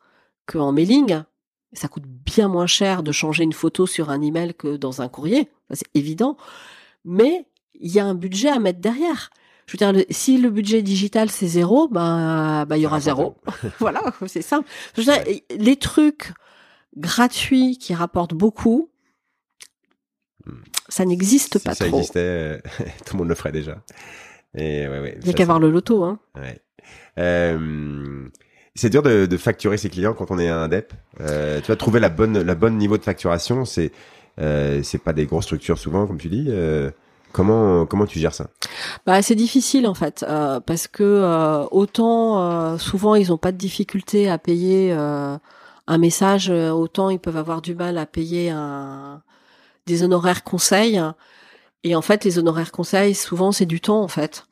qu'en mailing. Ça coûte bien moins cher de changer une photo sur un email que dans un courrier. C'est évident. Mais il y a un budget à mettre derrière. Je veux dire, si le budget digital c'est zéro, bah, bah il y aura zéro. voilà, c'est simple. les trucs gratuits qui rapportent beaucoup, hmm. ça n'existe pas trop. Si ça existait, tout le monde le ferait déjà. Et ouais, ouais, il n'y a qu'à voir le loto, hein. Ouais. Euh, c'est dur de, facturer ses clients quand on est un DEP. Euh, tu vas trouver la bonne, niveau de facturation. C'est, euh, c'est pas des grosses structures souvent, comme tu dis. Euh, comment, comment tu gères ça? Bah, c'est difficile en fait, parce que autant souvent ils ont pas de difficulté à payer un message, autant ils peuvent avoir du mal à payer des honoraires conseils. Et en fait, les honoraires conseils, souvent, c'est du temps en fait.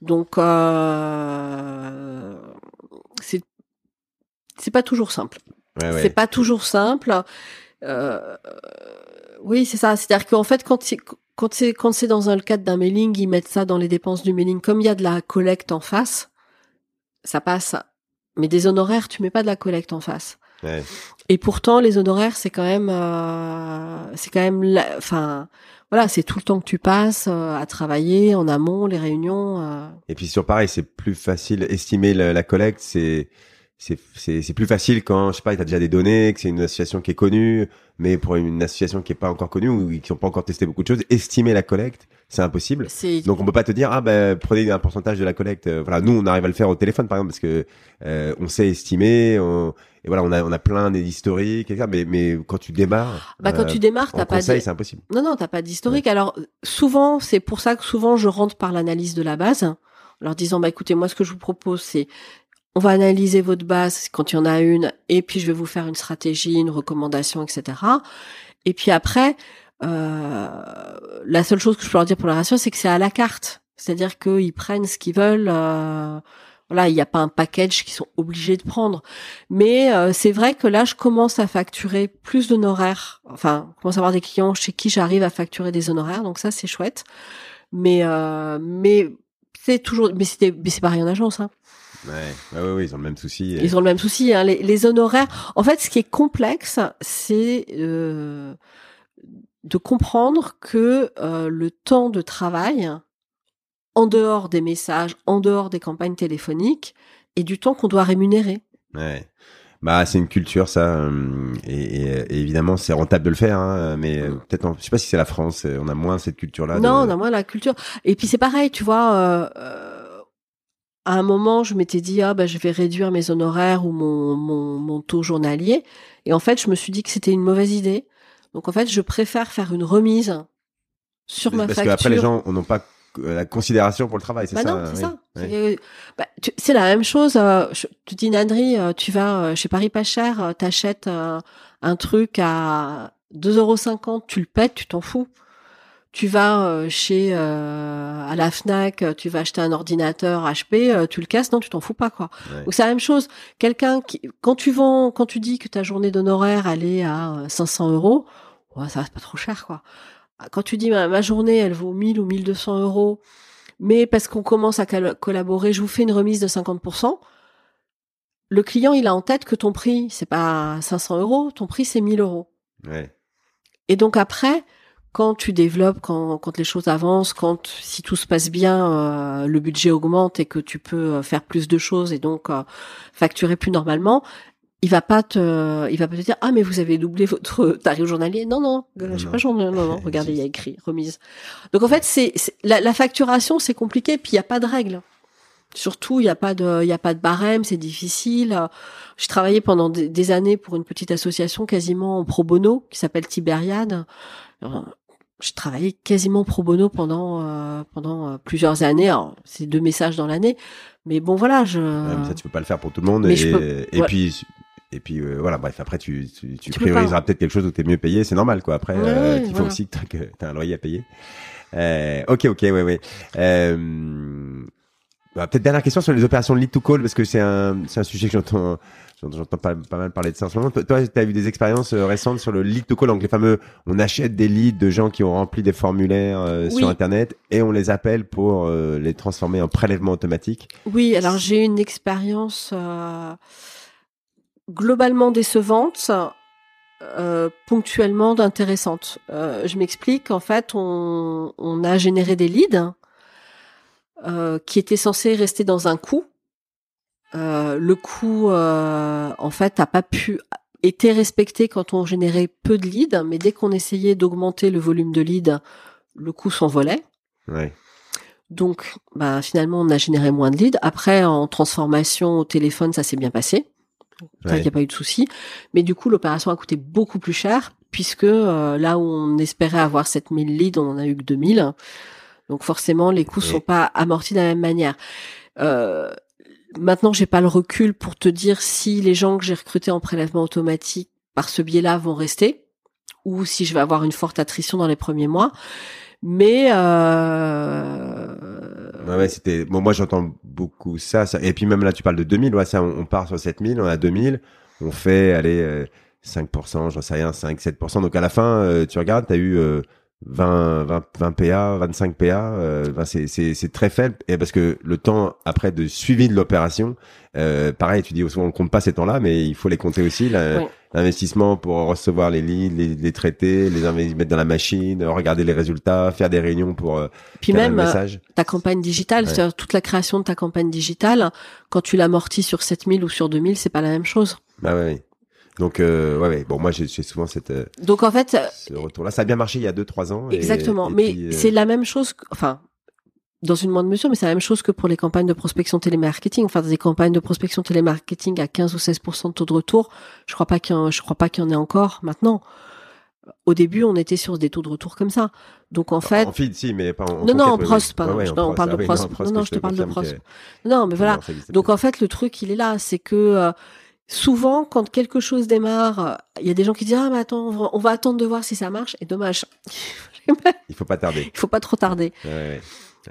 Donc euh, c'est c'est pas toujours simple. C'est pas toujours simple. Euh, oui, c'est ça. C'est-à-dire qu'en fait, quand c'est quand c'est quand c'est dans le cadre d'un mailing, ils mettent ça dans les dépenses du mailing. Comme il y a de la collecte en face, ça passe. Mais des honoraires, tu mets pas de la collecte en face. Et pourtant, les honoraires, c'est quand même, c'est quand même, enfin, voilà, c'est tout le temps que tu passes à travailler en amont, les réunions. Et puis sur pareil, c'est plus facile estimer la collecte, c'est c'est plus facile quand je sais pas tu as déjà des données que c'est une association qui est connue mais pour une association qui est pas encore connue ou qui n'ont pas encore testé beaucoup de choses estimer la collecte c'est impossible. Donc on peut pas te dire ah ben prenez un pourcentage de la collecte. Voilà nous on arrive à le faire au téléphone par exemple parce que euh, on sait estimer et voilà on a on a plein d'historiques mais mais quand tu démarres bah quand tu euh, démarres t'as pas c'est impossible. Non non t'as pas d'historique. Alors souvent c'est pour ça que souvent je rentre par l'analyse de la base en leur disant bah écoutez moi ce que je vous propose c'est on va analyser votre base quand il y en a une, et puis je vais vous faire une stratégie, une recommandation, etc. Et puis après, euh, la seule chose que je peux leur dire pour la ration, c'est que c'est à la carte. C'est-à-dire qu'ils prennent ce qu'ils veulent. Euh, voilà, il n'y a pas un package qu'ils sont obligés de prendre. Mais euh, c'est vrai que là, je commence à facturer plus d'honoraires. Enfin, je commence à avoir des clients chez qui j'arrive à facturer des honoraires. Donc ça, c'est chouette. Mais mais c'est toujours, mais mais c'est pareil en agence. Hein. Ouais, ouais, ouais, ils ont le même souci. Ils ont le même souci. Hein. Les, les, honoraires. En fait, ce qui est complexe, c'est euh, de comprendre que euh, le temps de travail, en dehors des messages, en dehors des campagnes téléphoniques, est du temps qu'on doit rémunérer. Ouais. Bah, c'est une culture, ça, euh, et, et, évidemment, c'est rentable de le faire, hein, mais euh, peut-être, je sais pas si c'est la France, on a moins cette culture-là. Non, on a moins la culture. Et puis c'est pareil, tu vois. Euh, à un moment, je m'étais dit ah ben je vais réduire mes honoraires ou mon, mon, mon taux journalier. Et en fait, je me suis dit que c'était une mauvaise idée. Donc en fait, je préfère faire une remise sur ma facture. Parce qu'après, les gens n'ont pas la considération pour le travail, c'est bah ça Non, c'est ça. Bah, c'est la même chose. Euh, je te dis, Nadri, euh, tu vas euh, chez Paris pas cher, t'achètes un truc à 2,50 euros, tu le pètes, tu t'en fous tu vas euh, chez euh, à la Fnac, tu vas acheter un ordinateur HP, euh, tu le casses, non, tu t'en fous pas quoi. Ou c'est la même chose. Quelqu'un qui, quand tu vends, quand tu dis que ta journée d'honoraire elle est à 500 euros, ouais, ça reste pas trop cher quoi. Quand tu dis ma, journée elle vaut 1000 ou 1200 euros, mais parce qu'on commence à collaborer, je vous fais une remise de 50%. Le client il a en tête que ton prix c'est pas 500 euros, ton prix c'est 1000 euros. Ouais. Et donc après, quand tu développes, quand, quand les choses avancent, quand si tout se passe bien, euh, le budget augmente et que tu peux euh, faire plus de choses et donc euh, facturer plus normalement, il va pas te, il va pas te dire ah mais vous avez doublé votre tarif journalier. Non non, je sais pas non non, regardez il y a écrit remise. Donc en fait c'est la, la, facturation c'est compliqué puis il y a pas de règles. Surtout, il n'y a pas de, il a pas de barème, c'est difficile. J'ai travaillé pendant des, années pour une petite association quasiment en pro bono qui s'appelle Tibériade j'ai travaillé quasiment pro bono pendant euh, pendant euh, plusieurs années. c'est deux messages dans l'année, mais bon voilà, je. ça tu peux pas le faire pour tout le monde. et, et puis et puis euh, voilà, bref. Après tu tu, prioriseras peut-être quelque chose où tu es mieux payé, c'est normal quoi. Après, il faut aussi que tu as un loyer à payer. ok, ok, ouais, ouais. Bah, peut-être dernière question sur les opérations de lead to call parce que c'est un c'est un sujet que j'entends J'entends pas, pas, mal parler de ça en ce moment. Toi, tu as eu des expériences euh, récentes sur le lead to call, donc les fameux, on achète des leads de gens qui ont rempli des formulaires euh, sur Internet et on les appelle pour euh, les transformer en prélèvement automatique. Oui, alors j'ai une expérience globalement décevante. ponctuellement intéressante. je m'explique. En fait, on, on, a généré des leads qui étaient censés rester dans un coup le coût, euh, en fait, n'a pas pu été respecté quand on générait peu de leads, mais dès qu'on essayait d'augmenter le volume de leads, le coût s'envolait. Ouais. Donc, bah, finalement, on a généré moins de leads. Après, en transformation au téléphone, ça s'est bien passé. Il n'y a pas eu de souci. Mais du coup, l'opération a coûté beaucoup plus cher, puisque euh, là où on espérait avoir 7000 leads, on en a eu que 2000. Donc forcément, les coûts sont pas amortis de la même manière. Euh, Maintenant, j'ai pas le recul pour te dire si les gens que j'ai recrutés en prélèvement automatique par ce biais-là vont rester ou si je vais avoir une forte attrition dans les premiers mois. Mais euh... ouais, c'était bon. Moi, j'entends beaucoup ça, ça, Et puis même là, tu parles de 2000. Ouais, ça, on, part sur 7000, on a 2000, on fait allez 5%, euh, j'en sais rien, 5, 7%. Donc à la fin, euh, tu regardes, tu as eu 20, 20, 20 PA, 25 PA, euh, ben c'est, c'est, c'est très faible. Et parce que le temps après de suivi de l'opération, euh, pareil, tu dis souvent on compte pas ces temps-là, mais il faut les compter aussi. L'investissement pour recevoir les leads, les, les traiter, les mettre dans la machine, regarder les résultats, faire des réunions pour. Euh, Puis même euh, ta campagne digitale, c'est-à-dire toute la création de ta campagne digitale, quand tu l'amortis sur 7000 ou sur 2000, c'est pas la même chose. Bah. Donc euh, ouais, ouais, bon moi j'ai souvent cette euh, donc en fait ce retour là ça a bien marché il y a deux trois ans exactement mais euh, c'est la même chose enfin dans une moindre mesure mais c'est la même chose que pour les campagnes de prospection télémarketing enfin des campagnes de prospection télémarketing à 15 ou 16 de taux de retour je crois pas qu'il je crois pas qu'il y en ait encore maintenant au début, on était sur des taux de retour comme ça. Donc en fait, en feed, si, mais pas en non, non, en prost, pas. on parle de prost. Non, non, je te parle de prost. Non, mais voilà. Donc en fait, le truc, il est là, c'est que souvent, quand quelque chose démarre, il y a des gens qui disent ah mais attends, on va attendre de voir si ça marche. Et dommage. il faut pas tarder. Il faut pas trop tarder.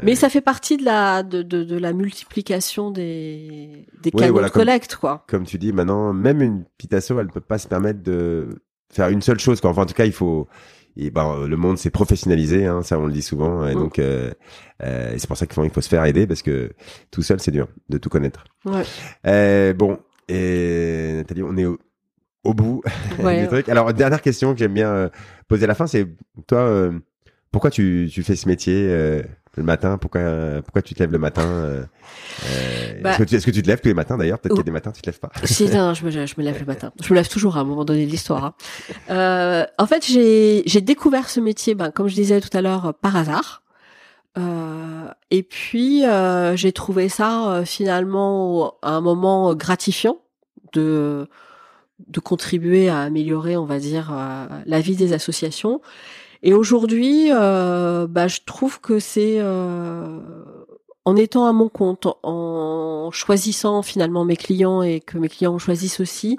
Mais ça fait partie de la de, de, la multiplication des des canaux de collecte quoi. Comme tu dis maintenant, même une petite asso, elle peut pas se permettre de faire une seule chose quoi. Enfin en tout cas, il faut et ben, le monde s'est professionnalisé, hein, ça on le dit souvent, et mm. donc euh, euh, c'est pour ça qu'il faut, il faut se faire aider parce que tout seul c'est dur de tout connaître. Ouais. Euh, bon, et Nathalie, on est au, bout ouais, du truc. Alors, dernière question que j'aime bien euh, poser à la fin, c'est toi, euh, pourquoi tu, tu, fais ce métier euh, le matin? Pourquoi pourquoi tu te lèves le matin bah, Est-ce que, est que, tu te lèves tous les matins d'ailleurs? Peut-être qu'il y a des matins tu te lèves pas. Si, non, je me, je me lève le matin. Je me lève toujours à un moment donné de l'histoire. Hein. en fait, j'ai découvert ce métier, ben, comme je disais tout à l'heure, par hasard. Euh, et puis euh, j'ai trouvé ça euh, finalement un moment gratifiant de de contribuer à améliorer, on va dire, la vie des associations. Et aujourd'hui, bah, je trouve que c'est en étant à mon compte, en choisissant finalement mes clients et que mes clients choisissent aussi,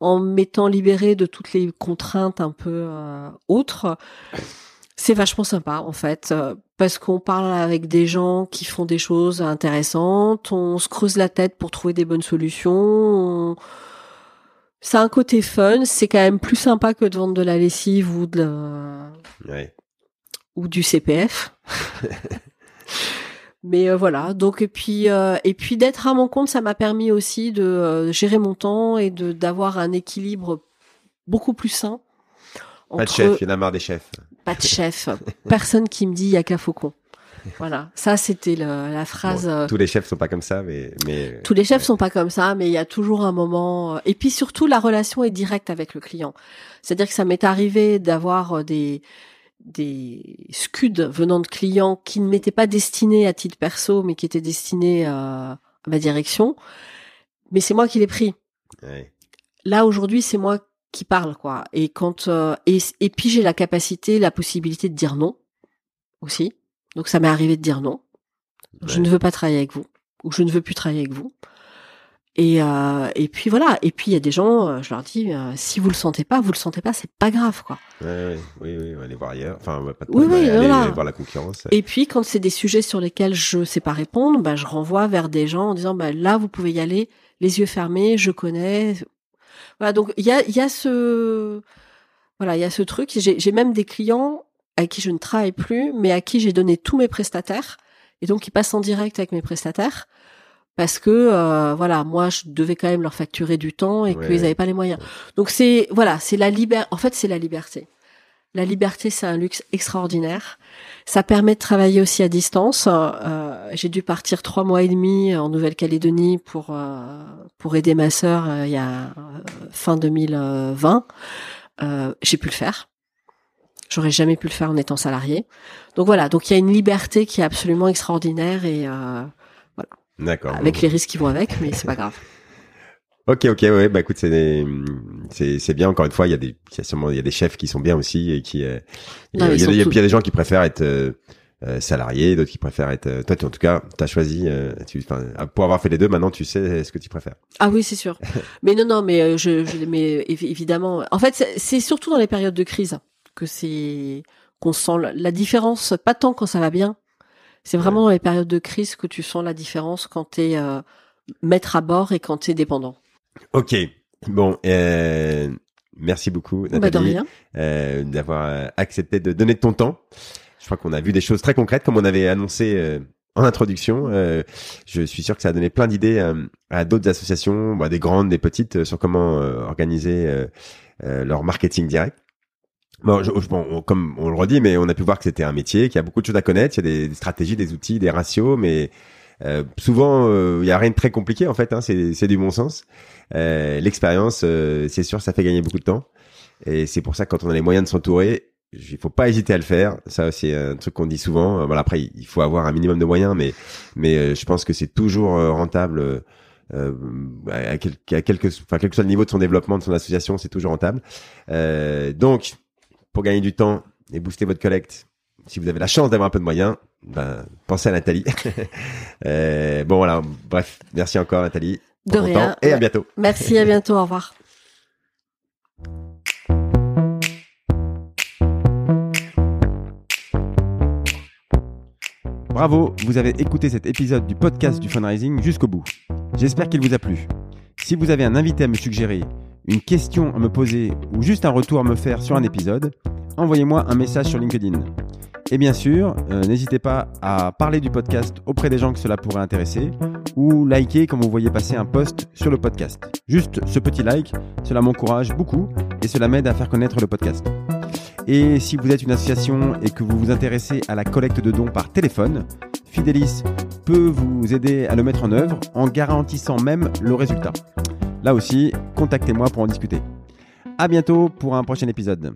en m'étant libéré de toutes les contraintes un peu autres c'est vachement sympa en fait euh, parce qu'on parle avec des gens qui font des choses intéressantes, on se creuse la tête pour trouver des bonnes solutions. Ça a un côté fun, c'est quand même plus sympa que de vendre de la lessive ou de ou du CPF. Mais euh, voilà, donc et puis euh, et puis d'être à mon compte, ça m'a permis aussi de gérer mon temps et de d'avoir un équilibre beaucoup plus sain pas de chef, il y en a marre des chefs. Pas de chef. Personne qui me dit il y a qu'un faucon. Voilà, ça c'était la phrase. Euh, tous les chefs sont pas comme ça, mais mais. Tous les chefs sont pas comme ça, mais il y a toujours un moment. Euh, et puis surtout, la relation est directe avec le client. C'est-à-dire que ça m'est arrivé d'avoir euh, des des scuds venant de clients qui ne m'étaient pas destinés à titre perso, mais qui étaient destinés à, ma direction. Mais c'est moi qui l'ai pris. Ouais. Là aujourd'hui, c'est moi qui parle quoi. Et quand euh, et, et puis j'ai la capacité, la possibilité de dire non aussi. Donc ça m'est arrivé de dire non. Je ne veux pas travailler avec vous ou je ne veux plus travailler avec vous. Et euh, et puis voilà. Et puis il y a des gens, euh, je leur dis, euh, si vous le sentez pas, vous le sentez pas, c'est pas grave quoi. Ouais, oui, oui, on va aller voir ailleurs. Enfin, pas de oui, oui, aller, voir la concurrence. Et puis quand c'est des sujets sur lesquels je sais pas répondre, bah je renvoie vers des gens en disant, bah là vous pouvez y aller, les yeux fermés, je connais, voilà, donc il y a, y a ce voilà, il y a ce truc. J'ai même des clients à qui je ne travaille plus, mais à qui j'ai donné tous mes prestataires, et donc ils passent en direct avec mes prestataires parce que euh, voilà, moi je devais quand même leur facturer du temps et qu'ils n'avaient pas les moyens. Donc c'est voilà, c'est la liberté. En fait, c'est la liberté. La liberté, c'est un luxe extraordinaire. Ça permet de travailler aussi à distance. Euh, j'ai dû partir trois mois et demi en Nouvelle-Calédonie pour euh, pour aider ma sœur euh, il y a fin 2020. j'ai pu le faire. J'aurais jamais pu le faire en étant salarié. Donc voilà. Donc il y a une liberté qui est absolument extraordinaire et voilà. D'accord. Avec les risques qui vont avec, mais c'est pas grave. Ok, ok, ouais, bah écoute, c'est c'est bien. Encore une fois, il y a des, il y a sûrement, il y a des chefs qui sont bien aussi et qui, euh, il, y a, il, y a, des gens qui préfèrent être euh, euh salariés, d'autres qui préfèrent être. Euh, toi, tu, en tout cas, t'as choisi. Euh, tu, pour avoir fait les deux, maintenant, tu sais ce que tu préfères. Ah oui, c'est sûr. mais non, non, mais je, je mais évidemment. En fait, c'est surtout dans les périodes de crise que c'est qu'on sent la différence. Pas tant quand ça va bien. C'est vraiment dans les périodes de crise que tu sens la différence quand t'es euh, maître à bord et quand t'es dépendant. Ok. Bon, euh, Merci beaucoup, bah, Nathalie, euh, d'avoir accepté de donner de ton temps. Je crois qu'on a vu des choses très concrètes, comme on avait annoncé euh, en introduction. Euh, je suis sûr que ça a donné plein d'idées à d'autres associations, bah, des grandes, des petites, sur comment organiser leur marketing direct. Bon, comme on le redit, mais on a pu voir que c'était un métier, qu'il y a beaucoup de choses à connaître, il y a des, stratégies, des outils, des ratios, mais euh, souvent il y a rien de très compliqué en fait, hein, c'est du bon sens. Euh, L'expérience, euh, c'est sûr, ça fait gagner beaucoup de temps, et c'est pour ça que quand on a les moyens de s'entourer, il faut pas hésiter à le faire. Ça, c'est un truc qu'on dit souvent. Voilà, après, il faut avoir un minimum de moyens, mais mais euh, je pense que c'est toujours rentable. Euh, à, quel, à quelque, enfin, quel que soit le niveau de son développement de son association, c'est toujours rentable. Euh, donc, pour gagner du temps et booster votre collecte, si vous avez la chance d'avoir un peu de moyens, ben, pensez à Nathalie. euh, bon voilà, bref, merci encore Nathalie. De rien. et à bientôt. Merci, à bientôt, au revoir. Bravo, vous avez écouté cet épisode du podcast du fundraising jusqu'au bout. J'espère qu'il vous a plu. Si vous avez un invité à me suggérer une question à me poser ou juste un retour à me faire sur un épisode, envoyez-moi un message sur LinkedIn. Et bien sûr, euh, n'hésitez pas à parler du podcast auprès des gens que cela pourrait intéresser ou liker quand vous voyez passer un post sur le podcast. Juste ce petit like, cela m'encourage beaucoup et cela m'aide à faire connaître le podcast. Et si vous êtes une association et que vous vous intéressez à la collecte de dons par téléphone, Fidelis peut vous aider à le mettre en œuvre en garantissant même le résultat. Là aussi, contactez-moi pour en discuter. À bientôt pour un prochain épisode.